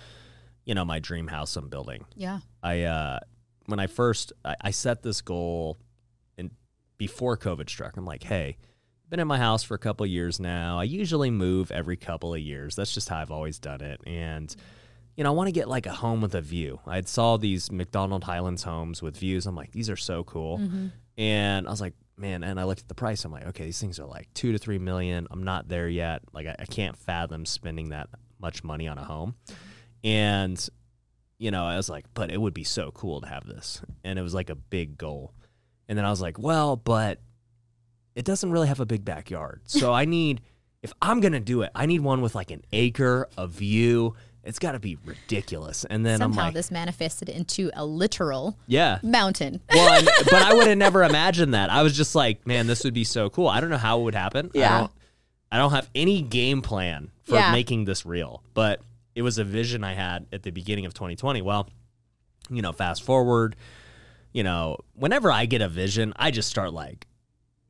you know, my dream house I'm building. Yeah. I uh when I first I, I set this goal and before COVID struck, I'm like, hey, been in my house for a couple of years now. I usually move every couple of years. That's just how I've always done it. And you know, I want to get like a home with a view. I saw these MacDonald Highlands homes with views. I'm like, these are so cool. Mm-hmm. And I was like, man, and I looked at the price. I'm like, okay, these things are like two to three million. I'm not there yet. Like, I, I can't fathom spending that much money on a home. And you know, I was like, but it would be so cool to have this. And it was like a big goal. And then I was like, well, but it doesn't really have a big backyard. So I [LAUGHS] need, if I'm going to do it, I need one with like an acre, of view, it's got to be ridiculous. And then Somehow I'm like, this manifested into a literal yeah. mountain. [LAUGHS] Well, but I would have never [LAUGHS] imagined that. I was just like, man, this would be so cool. I don't know how it would happen. Yeah. I don't, I don't have any game plan for Yeah. making this real, but it was a vision I had at the beginning of 2020. Well, you know, fast forward, you know, whenever I get a vision, I just start like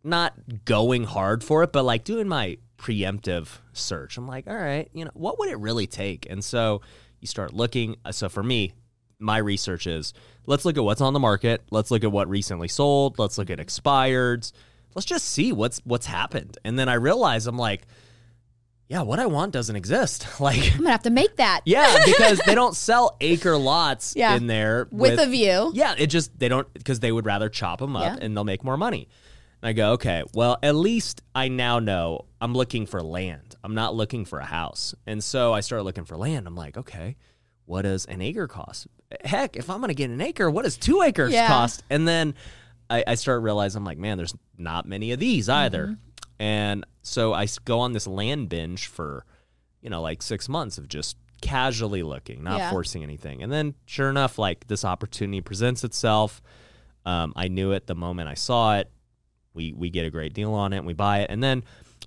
not going hard for it, but like doing my preemptive search. I'm like, all right, you know, what would it really take? And so you start looking. uh, So for me, my research is let's look at what's on the market. Let's look at what recently sold. Let's look at expireds. Let's just see what's what's happened. And then I realize I'm like, yeah, what I want doesn't exist. [LAUGHS] Like, I'm gonna have to make that. yeah, [LAUGHS] because they don't sell acre lots [LAUGHS] Yeah. in there With a view. Yeah, it just they don't because they would rather chop them up Yeah. and they'll make more money. And I go, okay, well, at least I now know I'm looking for land. I'm not looking for a house. And so I started looking for land. I'm like, okay, what does an acre cost? Heck, if I'm to get an acre, what does two acres Yeah. cost? And then I, I started realizing, I'm like, man, there's not many of these either. Mm-hmm. And so I go on this land binge for, you know, like six months of just casually looking, not Yeah. forcing anything. And then sure enough, like this opportunity presents itself. Um, I knew it the moment I saw it. We we get a great deal on it and we buy it. And then,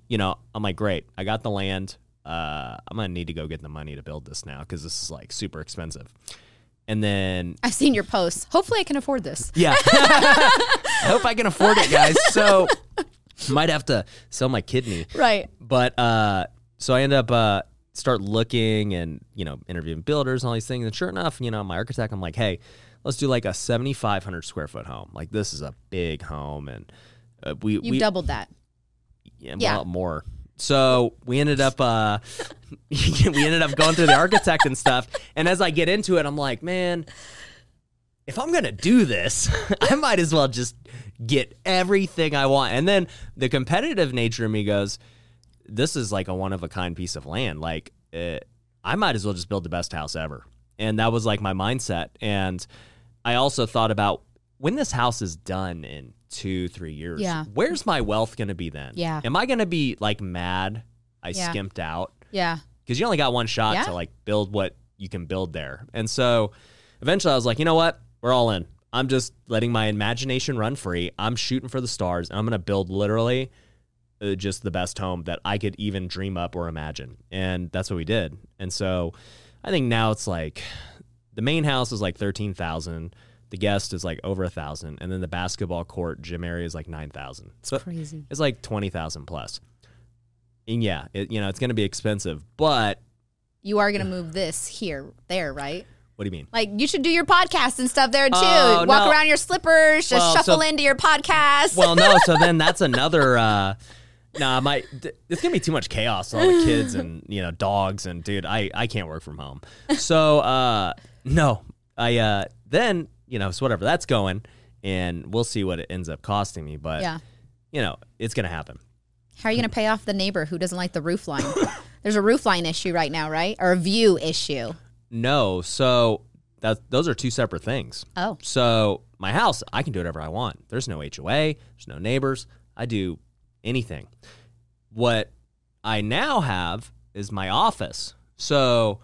you know, I'm like, great, I got the land. Uh, I'm gonna need to go get the money to build this now because this is like super expensive. And then I've seen your posts. Hopefully, I can afford this. yeah. [LAUGHS] I hope I can afford it, guys. So [LAUGHS] might have to sell my kidney. Right. But uh so I end up uh start looking and, you know, interviewing builders and all these things. And sure enough, you know, my architect, I'm like, hey, let's do like a 7,500 square foot home. Like this is a big home. And uh, we, You've we doubled that. yeah, Yeah. lot more. So we ended up uh [LAUGHS] we ended up going through the architect and stuff. And as I get into it, I'm like, man, if I'm gonna do this, [LAUGHS] I might as well just get everything I want. And then the competitive nature of me goes, this is like a one of a kind piece of land. Like uh, I might as well just build the best house ever. And that was like my mindset. And I also thought about when this house is done in two, three years, Yeah. where's my wealth going to be then? Yeah. Am I going to be like mad I Yeah. skimped out? Yeah. Because you only got one shot Yeah. to like build what you can build there. And so eventually I was like, you know what? We're all in. I'm just letting my imagination run free. I'm shooting for the stars. And I'm going to build literally uh, just the best home that I could even dream up or imagine. And that's what we did. And so I think now it's like the main house is like 13,000. The guest is like over a thousand. And then the basketball court gym area is like 9,000. So Crazy. it's like 20,000 plus. And yeah, it, you know, it's going to be expensive, but You are gonna move this here, there, right? What do you mean? Like you should do your podcast and stuff there too. Oh, Walk no. around your slippers, just Well, shuffle so- into your podcast. Well, no, so then [LAUGHS] that's another uh Nah, my th- it's gonna be too much chaos. with All the kids and [LAUGHS] you know dogs and dude, I I can't work from home. So uh no, I uh then you know so whatever that's going, and we'll see what it ends up costing me. But yeah. you know it's gonna happen. How are you gonna pay off the neighbor who doesn't like the roof line? [COUGHS] There's a roof line issue right now, right? Or a view issue. No, so that those are two separate things. Oh. So my house, I can do whatever I want. There's no HOA, there's no neighbors. I do anything. What I now have is my office. So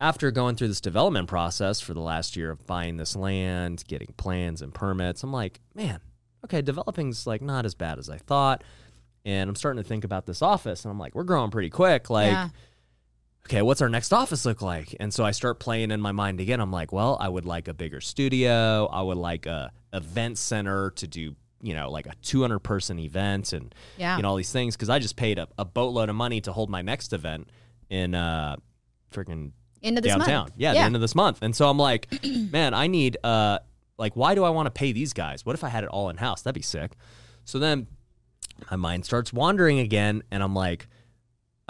after going through this development process for the last year of buying this land, getting plans and permits, I'm like, man, okay, developing's like not as bad as I thought. And I'm starting to think about this office and I'm like, we're growing pretty quick. Like yeah. Okay, what's our next office look like? And so I start playing in my mind again. I'm like, well, I would like a bigger studio. I would like a event center to do, you know, like a 200 person event and, Yeah. you know, all these things. Cause I just paid a, a boatload of money to hold my next event in, uh, freaking End of this downtown. month. Yeah, the end of this month. And so I'm like, [CLEARS THROAT] man, I need uh like why do I want to pay these guys? What if I had it all in house? That'd be sick. So then my mind starts wandering again and I'm like,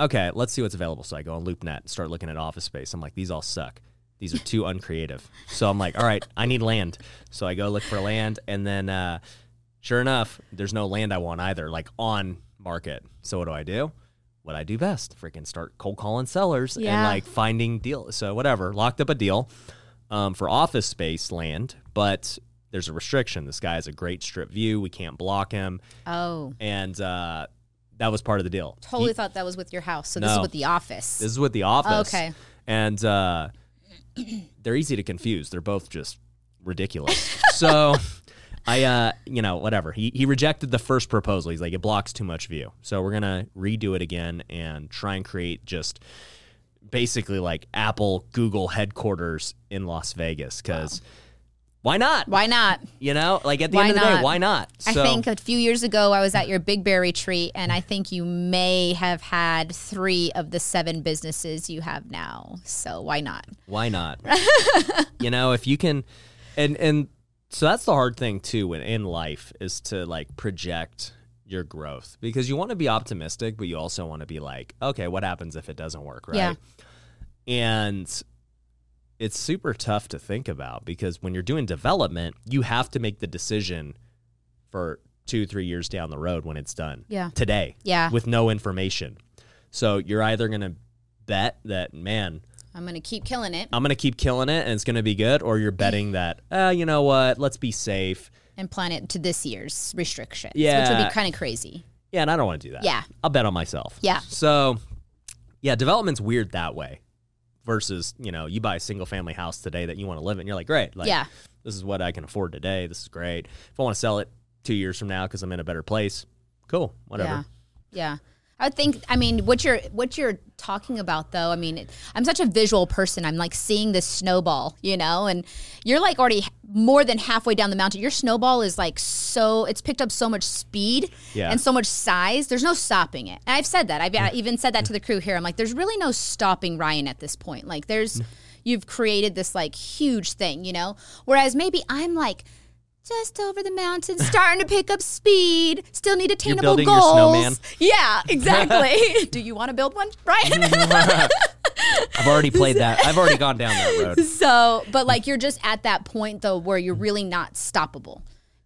okay, let's see what's available. So I go on LoopNet and start looking at office space. I'm like, these all suck. These are too uncreative. So I'm like, all right, I need land. So I go look for land and then uh sure enough, there's no land I want either, like on market. So what do I do? What I do best, freaking start cold calling sellers and like finding deals. So whatever, locked up a deal um, for office space land, but there's a restriction. This guy has a great strip view. We can't block him, Oh. and uh, that was part of the deal. Totally He- thought that was with your house. So this is with the office. this is with the office. Okay. and uh, [CLEARS THROAT] they're easy to confuse. They're both just ridiculous. [LAUGHS] so I, uh, you know, whatever. He he rejected the first proposal. He's like, it blocks too much view. So we're gonna redo it again and try and create just basically like Apple Google headquarters in Las Vegas because. Why not? Why not? You know, like at the Why end of the day, why not? I think a few years ago I was at your Big Bear retreat, and I think you may have had three of the seven businesses you have now. So why not? why not? [LAUGHS] you know, if you can, and and so that's the hard thing too in, in life is to like project your growth because you want to be optimistic, but you also want to be like, okay, what happens if it doesn't work, right? Yeah. And it's super tough to think about because when you're doing development, you have to make the decision for two, three years down the road when it's done. Yeah. Today. Yeah. With no information. So you're either going to bet that, man, I'm gonna keep killing it I'm going to keep killing it and it's going to be good, or you're betting [LAUGHS] that, uh, you know what, let's be safe. and plan it to this year's restrictions, yeah. which would be kind of crazy. Yeah, and I don't want to do that. Yeah. I'll bet on myself. Yeah. So, yeah, development's weird that way versus, you know, you buy a single family house today that you want to live in. You're like, great. Like, Yeah. This is what I can afford today. This is great. If I want to sell it two years from now because I'm in a better place, cool. Whatever. Yeah, yeah. I think. I mean, what you're what you're talking about, though. I mean, it, I'm such a visual person. I'm like seeing this snowball, you know, and you're like already more than halfway down the mountain. Your snowball is like so. It's picked up so much speed Yeah. and so much size. There's no stopping it. And I've said that. I've I even said that to the crew here. I'm like, there's really no stopping Ryan at this point. Like, there's you've created this like huge thing, you know. Whereas maybe I'm like. Just over the mountain, starting to pick up speed. Still need attainable building your goals. snowman? Yeah, exactly. [LAUGHS] Do you want to build one, Brian? [LAUGHS] I've already played that. I've already gone down that road. so, but like you're just at that point though where you're really not stoppable.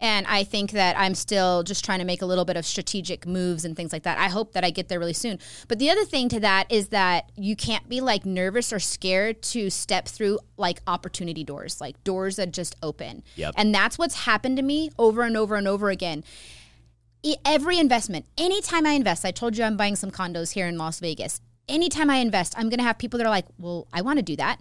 And I think that I'm still just trying to make a little bit of strategic moves and things like that. I hope that I get there really soon. But the other thing to that is that you can't be like nervous or scared to step through like opportunity doors, like doors that just open. Yep. And that's what's happened to me over and over and over again. Every investment, anytime I invest, I told you I'm buying some condos here in Las Vegas. Anytime I invest, I'm going to have people that are like, well, I want to do that,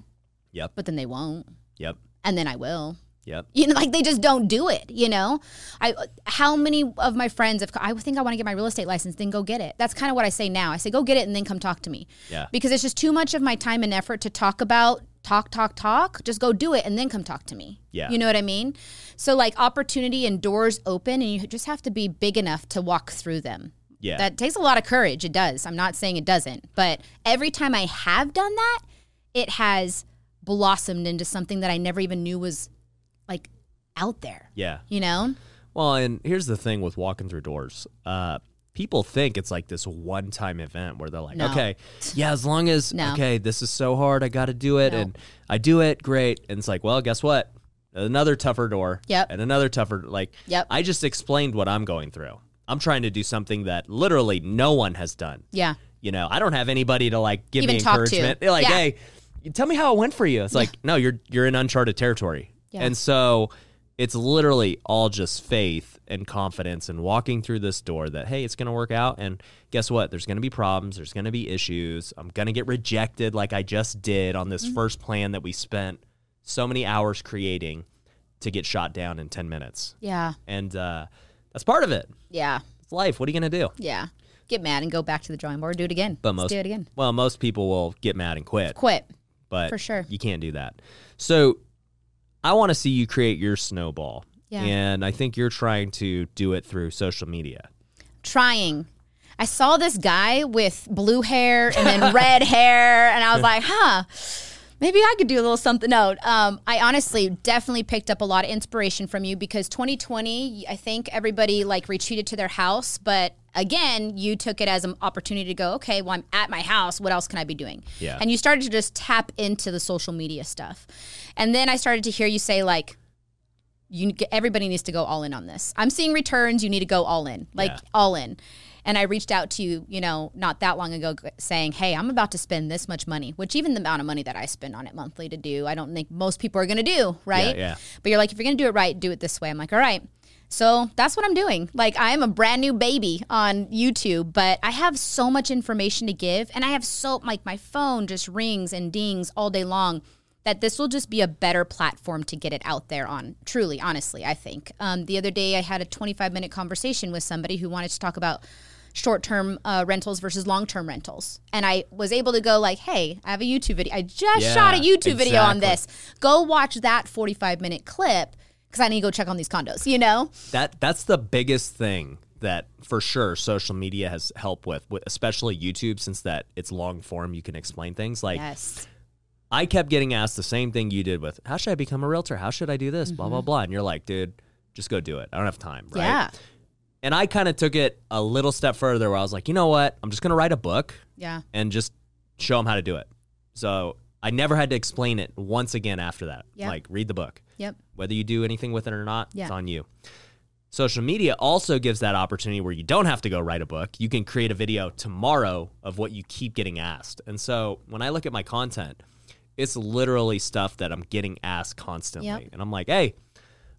Yep. but then they won't. Yep. And then I will. Yep. You know, like they just don't do it. You know, I how many of my friends have I think I want to get my real estate license, then go get it. That's kind of what I say now. I say go get it and then come talk to me. Yeah. Because it's just too much of my time and effort to talk about talk talk talk. Just go do it and then come talk to me. Yeah. You know what I mean? So like opportunity and doors open, and you just have to be big enough to walk through them. Yeah. That takes a lot of courage. It does. I'm not saying it doesn't, but every time I have done that, it has blossomed into something that I never even knew was out there. Yeah. You know? Well, and here's the thing with walking through doors. Uh, people think it's like this one time event where they're like, No. okay, yeah, as long as, No. okay, this is so hard, I got to do it. No. And I do it, great. And it's like, well, guess what? Another tougher door. Yep. And another tougher, like, Yep. I just explained what I'm going through. I'm trying to do something that literally no one has done. Yeah. You know, I don't have anybody to like give Even me encouragement. They're like, Yeah. hey, tell me how it went for you. It's like, no, you're you're in uncharted territory. Yeah. And so it's literally all just faith and confidence and walking through this door that hey, it's going to work out and guess what? There's going to be problems, there's going to be issues. I'm going to get rejected like I just did on Mm-hmm. this first plan that we spent so many hours creating to get shot down in 10 minutes. Yeah. And uh, that's part of it. Yeah. It's life. What are you going to do? Yeah. Get mad and go back to the drawing board. Do it again. But Let's most do it again. Well, most people will get mad and quit. Quit. but For sure. you can't do that. So I want to see you create your snowball. Yeah. And I think you're trying to do it through social media. Trying. I saw this guy with blue hair and then [LAUGHS] red hair, and I was like, huh. Maybe I could do a little something. No, um, I honestly definitely picked up a lot of inspiration from you because 2020, I think everybody like retreated to their house, but again, you took it as an opportunity to go, okay, well, I'm at my house. What else can I be doing? Yeah. And you started to just tap into the social media stuff. And then I started to hear you say, like, you everybody needs to go all in on this. I'm seeing returns. You need to go all in, like Yeah. all in. And I reached out to you, you know, not that long ago, saying, "Hey, I'm about to spend this much money." Which even the amount of money that I spend on it monthly to do, I don't think most people are going to do, right? yeah. But you're like, if you're going to do it right, do it this way. I'm like, all right. So that's what I'm doing. Like I'm a brand new baby on YouTube, but I have so much information to give and I have so like my phone just rings and dings all day long that this will just be a better platform to get it out there on. Truly, honestly, I think. Um, the other day I had a 25 minute conversation with somebody who wanted to talk about short term uh, rentals versus long term rentals. And I was able to go like, hey, I have a YouTube video. I just Yeah, shot a YouTube video on this. Go watch that 45 minute clip because I need to go check on these condos, you know? That that's the biggest thing that for sure social media has helped with, with especially YouTube since that it's long form you can explain things like Yes. I kept getting asked the same thing you did with how should I become a realtor? How should I do this? Blah blah mm-hmm. blah. And you're like, dude, just go do it. I don't have time, right? Yeah. And I kind of took it a little step further where I was like, you know what? I'm just gonna write a book Yeah. and just show them how to do it. So I never had to explain it once again after that. Yep. Like read the book. Yep. Whether you do anything with it or not, Yeah. it's on you. Social media also gives that opportunity where you don't have to go write a book. You can create a video tomorrow of what you keep getting asked. And so when I look at my content, it's literally stuff that I'm getting asked constantly. Yep. And I'm like, hey,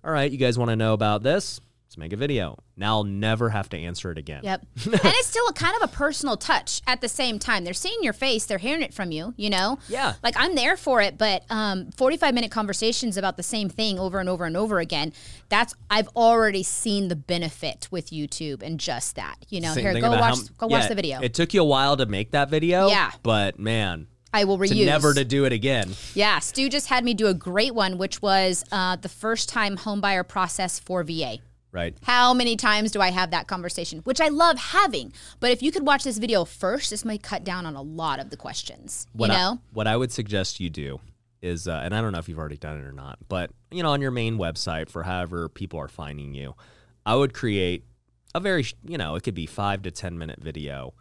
all right, you guys want to know about this? Let's make a video. Now I'll never have to answer it again. Yep. [LAUGHS] and it's still a kind of a personal touch at the same time. They're seeing your face, they're hearing it from you, you know? Yeah. Like I'm there for it, but um, 45 minute conversations about the same thing over and over and over again. That's I've already seen the benefit with YouTube and just that. You know, Same here go watch how- go watch yeah, the video. It took you a while to make that video. Yeah. But man, I will reuse. to never to do it again. Yeah, Stu just had me do a great one, which was uh, the first time homebuyer process for VA. Right. How many times do I have that conversation? Which I love having. But if you could watch this video first, this might cut down on a lot of the questions. What you I- know? what I would suggest you do is, uh, and I don't know if you've already done it or not, but you know, on your main website for however people are finding you, I would create a very, you know, it could be five to ten minute video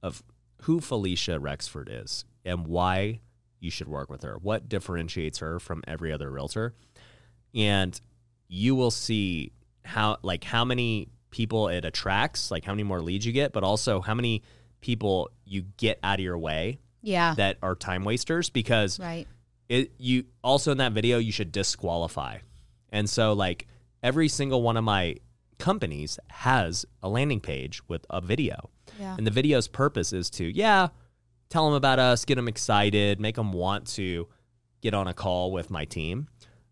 of who Falisha Rexford is and why you should work with her, what differentiates her from every other realtor, and you will see how like how many people it attracts, like how many more leads you get, but also how many people you get out of your way yeah. that are time wasters because right. it you also in that video you should disqualify. And so like every single one of my companies has a landing page with a video. Yeah. And the video's purpose is to yeah, tell them about us, get them excited, make them want to get on a call with my team.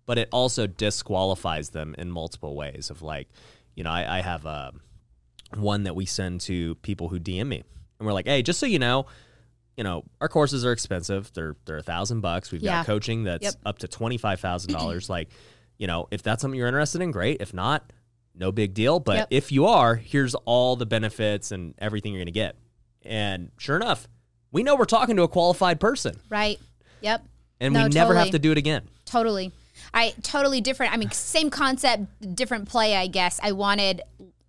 But it also disqualifies them in multiple ways of like, you know, I, I have a one that we send to people who DM me. And we're like, hey, just so you know, you know, our courses are expensive. They're they're a thousand bucks. We've Yeah. got coaching that's Yep. up to twenty five thousand dollars. [CLEARS THROAT] like, you know, if that's something you're interested in, great. If not, no big deal. But Yep. if you are, here's all the benefits and everything you're gonna get. And sure enough, we know we're talking to a qualified person. Right. Yep. And No, we never have to do it again. Totally. I totally different. I mean, same concept, different play, I guess. I wanted,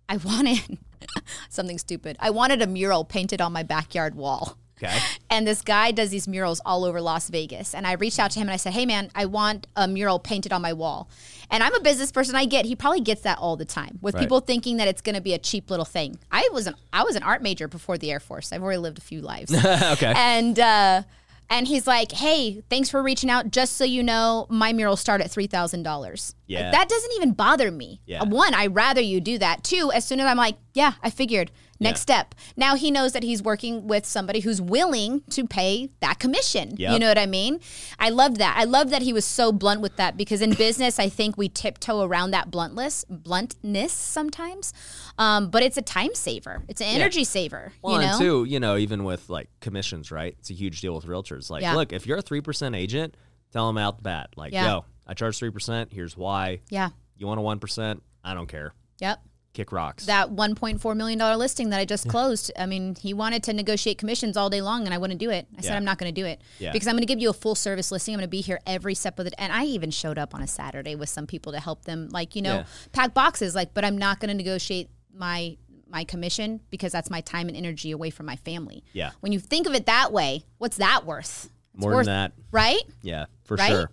I wanted [LAUGHS] something stupid. I wanted a mural painted on my backyard wall. Okay. [LAUGHS] And this guy does these murals all over Las Vegas. And I reached out to him and I said, Hey man, I want a mural painted on my wall. And I'm a business person. I get he probably gets that all the time with Right. people thinking that it's gonna be a cheap little thing. I was an I was an art major before the Air Force. I've already lived a few lives. [LAUGHS] okay. and uh and he's like, "Hey, thanks for reaching out. Just so you know, my murals start at three thousand dollars. Yeah. that doesn't even bother me. Yeah. One, I'd rather you do that. Two, as soon as I'm like, yeah, I figured. Next Yeah. step. Now he knows that he's working with somebody who's willing to pay that commission. You know what I mean? I love that. I love that he was so blunt with that because in business, I think we tiptoe around that bluntness, bluntness sometimes. Um, but it's a time saver. It's an energy saver. Well, you know? and two, you know, even with like commissions, right? It's a huge deal with realtors. Like, Yeah. look, if you're a three percent agent, tell them out the bat, like, Yeah. yo, I charge three percent. Here's why. yeah. You want a one percent? I don't care. Yep. Kick rocks. that 1.4 million dollar listing that I just closed. I mean, he wanted to negotiate commissions all day long, and I wouldn't do it. I said I'm not going to do it Yeah. because I'm going to give you a full service listing. I'm going to be here every step of the. And I even showed up on a Saturday with some people to help them, like you know, Yeah. pack boxes. Like, but I'm not going to negotiate my my commission because that's my time and energy away from my family. Yeah. When you think of it that way, what's that worth? It's More worth- than that. right? Yeah, for Right? sure.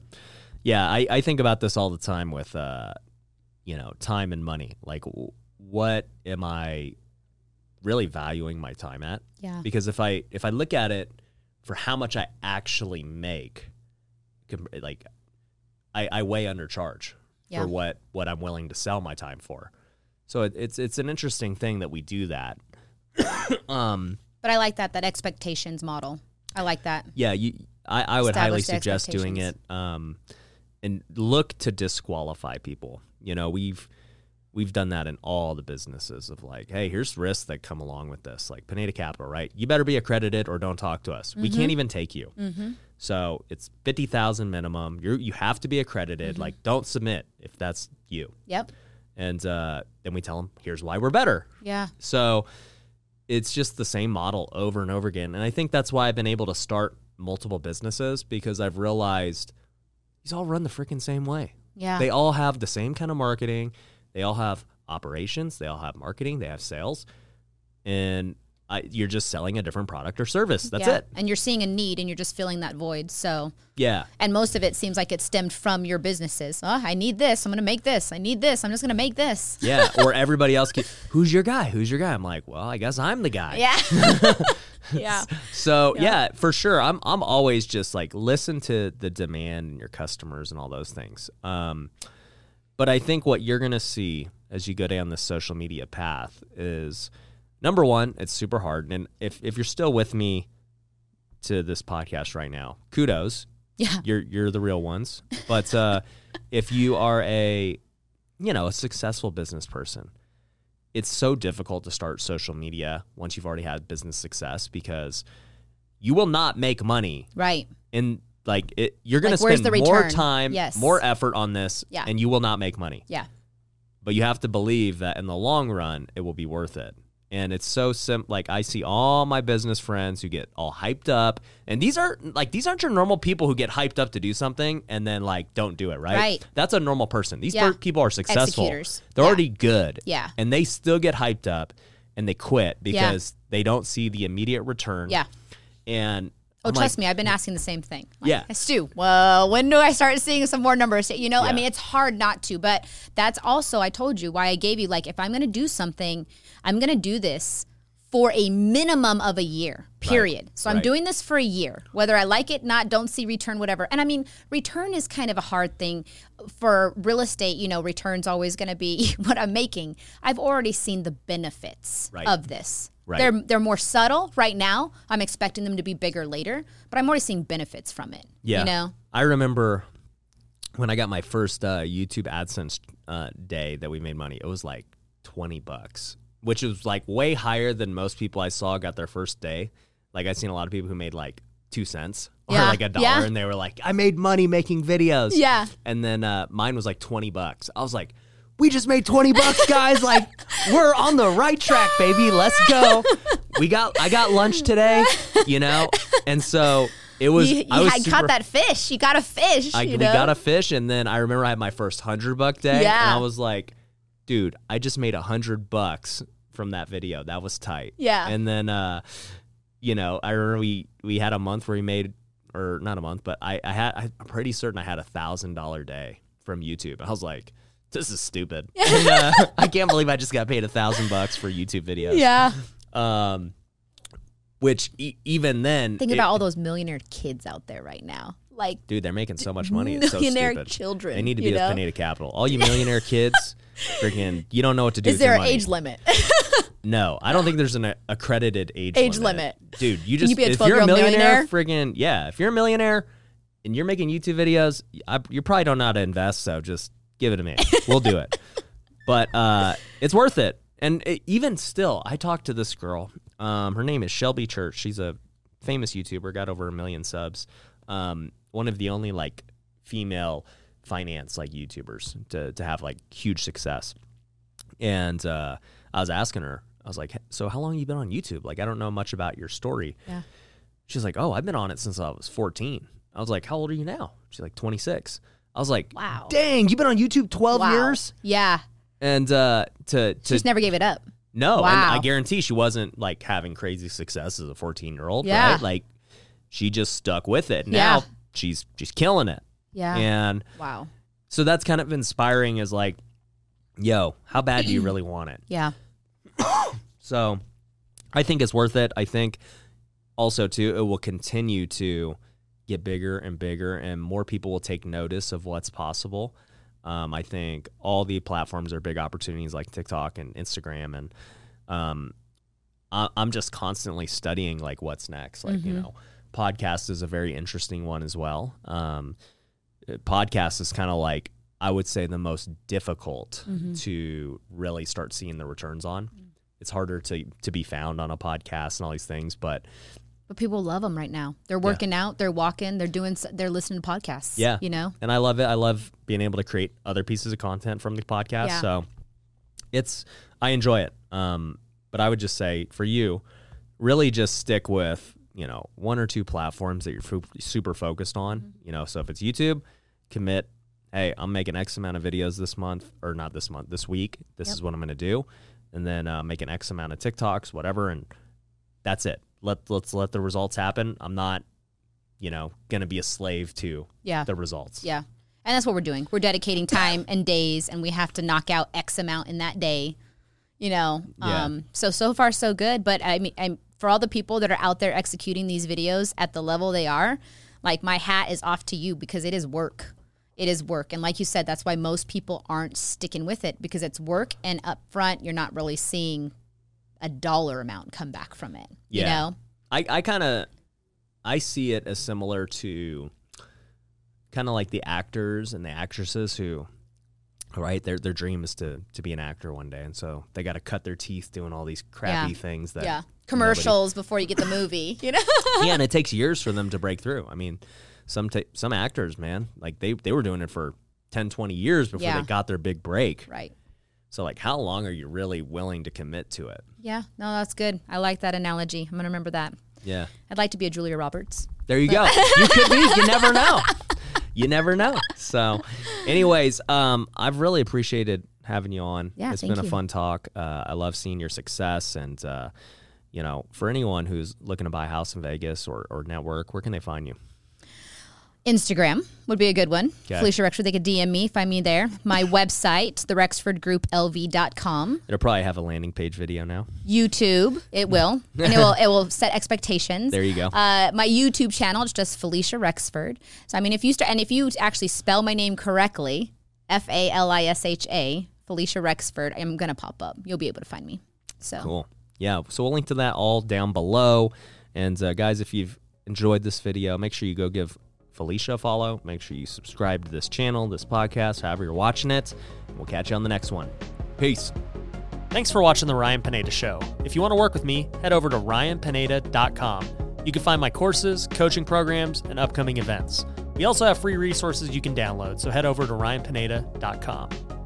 Yeah, I, I think about this all the time with, uh, you know, time and money. Like, what am I really valuing my time at? Yeah. Because if I if I look at it for how much I actually make, like, I, I way undercharge Yeah. for what what I'm willing to sell my time for. So it, it's it's an interesting thing that we do that. [COUGHS] um, But I like that that expectations model. I like that. yeah, you, I, I would highly suggest doing it. Um, and look to disqualify people. You know, we've we've done that in all the businesses of like, hey, here's risks that come along with this, like Pineda Capital, right? You better be accredited or don't talk to us. We Mm-hmm. can't even take you. So it's fifty thousand minimum. You you have to be accredited. Mm-hmm. Like, don't submit if that's you. Yep. And uh, then we tell them, here's why we're better. Yeah. So it's just the same model over and over again. And I think that's why I've been able to start multiple businesses because I've realized these all run the freaking same way. Yeah. They all have the same kind of marketing. They all have operations. They all have marketing. They have sales. And I, you're just selling a different product or service. That's Yeah. it. And you're seeing a need and you're just filling that void. So, Yeah. and most of it seems like it stemmed from your businesses. Oh, I need this. I'm going to make this. I need this. I'm just going to make this. Yeah. or everybody else, who's your guy? Who's your guy? I'm like, well, I guess I'm the guy. Yeah. [LAUGHS] yeah. So yeah. for sure. I'm I'm always just like listen to the demand and your customers and all those things. Um, but I think what you're gonna see as you go down this social media path is number one, it's super hard. And if if you're still with me to this podcast right now, kudos. Yeah. You're you're the real ones. But uh, [LAUGHS] if you are a you know a successful business person, it's so difficult to start social media once you've already had business success because you will not make money Right. in like it, you're going Like, to spend more time, Yes. more effort on this, Yeah. and you will not make money. Yeah. But you have to believe that in the long run, it will be worth it. And it's so simple. Like I see all my business friends who get all hyped up, and these are like these aren't your normal people who get hyped up to do something and then like don't do it. Right? Right. That's a normal person. These Yeah. per- people are successful. Executors. They're Yeah. already good. Yeah. And they still get hyped up, and they quit because they don't see the immediate return. Yeah. And Oh, I'm trust like, me, I've been asking the same thing. Like, Yeah. Stu, well, when do I start seeing some more numbers? You know, I mean, it's hard not to, but that's also, I told you why I gave you, like, if I'm going to do something, I'm going to do this for a minimum of a year, period. So I'm Right. doing this for a year, whether I like it, not, don't see return, whatever. And I mean, return is kind of a hard thing for real estate. You know, return's always going to be [LAUGHS] what I'm making. I've already seen the benefits Right. of this. Right. They're they're more subtle right now. I'm expecting them to be bigger later, but I'm already seeing benefits from it. Yeah. You know? I remember when I got my first uh, YouTube AdSense uh, day that we made money. It was like twenty bucks, which was like way higher than most people I saw got their first day. Like I've seen a lot of people who made like two cents or Yeah. like a dollar, Yeah. and they were like, "I made money making videos." Yeah. And then uh, mine was like twenty bucks. I was like. We just made 20 bucks, guys. Like, [LAUGHS] we're on the right track, baby. Let's go. We got, I got lunch today, [LAUGHS] you know? And so it was, You, you I was had super, caught that fish. You got a fish. I, you we got a fish, and then I remember I had my first hundred buck day, and Yeah. I was like, "Dude, I just made a hundred bucks from that video. That was tight." Yeah. And then, uh, you know, I remember we we had a month where we made, or not a month, but I I had I'm pretty certain I had a thousand dollar day from YouTube. I was like. This is stupid. [LAUGHS] And, uh, I can't believe I just got paid a thousand bucks for YouTube videos. Yeah. Um, which e- even then, Think it- about all those millionaire kids out there right now. Like, Dude, they're making so much money. It's so millionaire stupid. children, They need to be you with know? Pineda Capital. All you millionaire kids, [LAUGHS] freaking, you don't know what to do. is with your there an money. age limit? [LAUGHS] No, I don't think there's an uh, accredited age limit. Age limit. limit. Dude, you just you be a if you're a millionaire, millionaire? friggin' yeah. If you're a millionaire and you're making YouTube videos, I, you probably don't know how to invest. So just give it to me. We'll do it. [LAUGHS] But uh, it's worth it. And it, even still, I talked to this girl. Um, her name is Shelby Church. She's a famous YouTuber. Got over a million subs. Um, one of the only like female finance like YouTubers to to have like huge success. And uh, I was asking her, I was like, "So how long have you been on YouTube? Like, I don't know much about your story." Yeah. She's like, "Oh, I've been on it since I was 14." I was like, "How old are you now?" She's like, "26." I was like, Wow. dang, you've been on YouTube 12 wow. years?" Yeah. And uh, to to She just never gave it up. no, and I guarantee she wasn't like having crazy success as a 14 year old, Yeah. right? Like she just stuck with it. Yeah. Now she's she's killing it. Yeah. And wow. so that's kind of inspiring is like, yo, how bad do you really want it? Yeah. [COUGHS] So I think it's worth it. I think also too it will continue to get bigger and bigger and more people will take notice of what's possible. Um, I think all the platforms are big opportunities like TikTok and Instagram, and um, I, I'm just constantly studying like what's next. Like you know, podcast is a very interesting one as well. Um, podcast is kind of like I would say the most difficult to really start seeing the returns on. It's harder to to be found on a podcast and all these things, but But people love them right now. They're working out, they're walking, they're doing, they're listening to podcasts. Yeah. you know. and I love it. I love being able to create other pieces of content from the podcast. Yeah. So it's I enjoy it. Um, but I would just say for you, really just stick with you know one or two platforms that you're super focused on. Mm-hmm. You know, so if it's YouTube, commit. Hey, I'm making X amount of videos this month, or not this month, this week. This Yep. is what I'm going to do, and then uh, make an X amount of TikToks, whatever, and that's it. Let let's let the results happen. I'm not, you know, going to be a slave to Yeah. the results. Yeah. And that's what we're doing. We're dedicating time and days, and we have to knock out X amount in that day. You know, Yeah. um, so so far so good. But I mean, I'm, for all the people that are out there executing these videos at the level they are, like my hat is off to you because it is work. It is work, and like you said, that's why most people aren't sticking with it because it's work, and up front, you're not really seeing a dollar amount come back from it. You Yeah. know, I, I kind of I see it as similar to kind of like the actors and the actresses who right their their dream is to to be an actor one day and so they got to cut their teeth doing all these crappy Yeah. things that yeah, nobody- commercials before you get the movie. [LAUGHS] You know, [LAUGHS] yeah and it takes years for them to break through i mean some ta- some actors man like they they were doing it for 10 20 years before Yeah. they got their big break right? so like how long are you really willing to commit to it Yeah, no, that's good. I like that analogy. I'm gonna remember that. Yeah I'd like to be a Julia Roberts. There you go. You could be. You never know. [LAUGHS] You never know. So, anyways, um, I've really appreciated having you on. Yeah, it's been a you. fun talk. Uh, I love seeing your success, and uh, you know, for anyone who's looking to buy a house in Vegas or, or network, where can they find you? Instagram would be a good one. Okay. Falisha Rexford, they could DM me, find me there. My [LAUGHS] website, therexfordgrouplv.com. It'll probably have a landing page video now. YouTube, it [LAUGHS] will. And it will it will set expectations. There you go. Uh, my YouTube channel is just Falisha Rexford. So I mean if you start and if you actually spell my name correctly, F A L I S H A, Falisha Rexford, I'm gonna pop up. You'll be able to find me. So Cool. Yeah. So we'll link to that all down below. And uh, guys, if you've enjoyed this video, make sure you go give Falisha a follow. Make sure you subscribe to this channel, this podcast, however you're watching it. We'll catch you on the next one. Peace. Thanks for watching The Ryan Pineda Show. If you want to work with me, head over to ryanpineda.com. You can find my courses, coaching programs, and upcoming events. We also have free resources you can download, so head over to ryanpineda.com.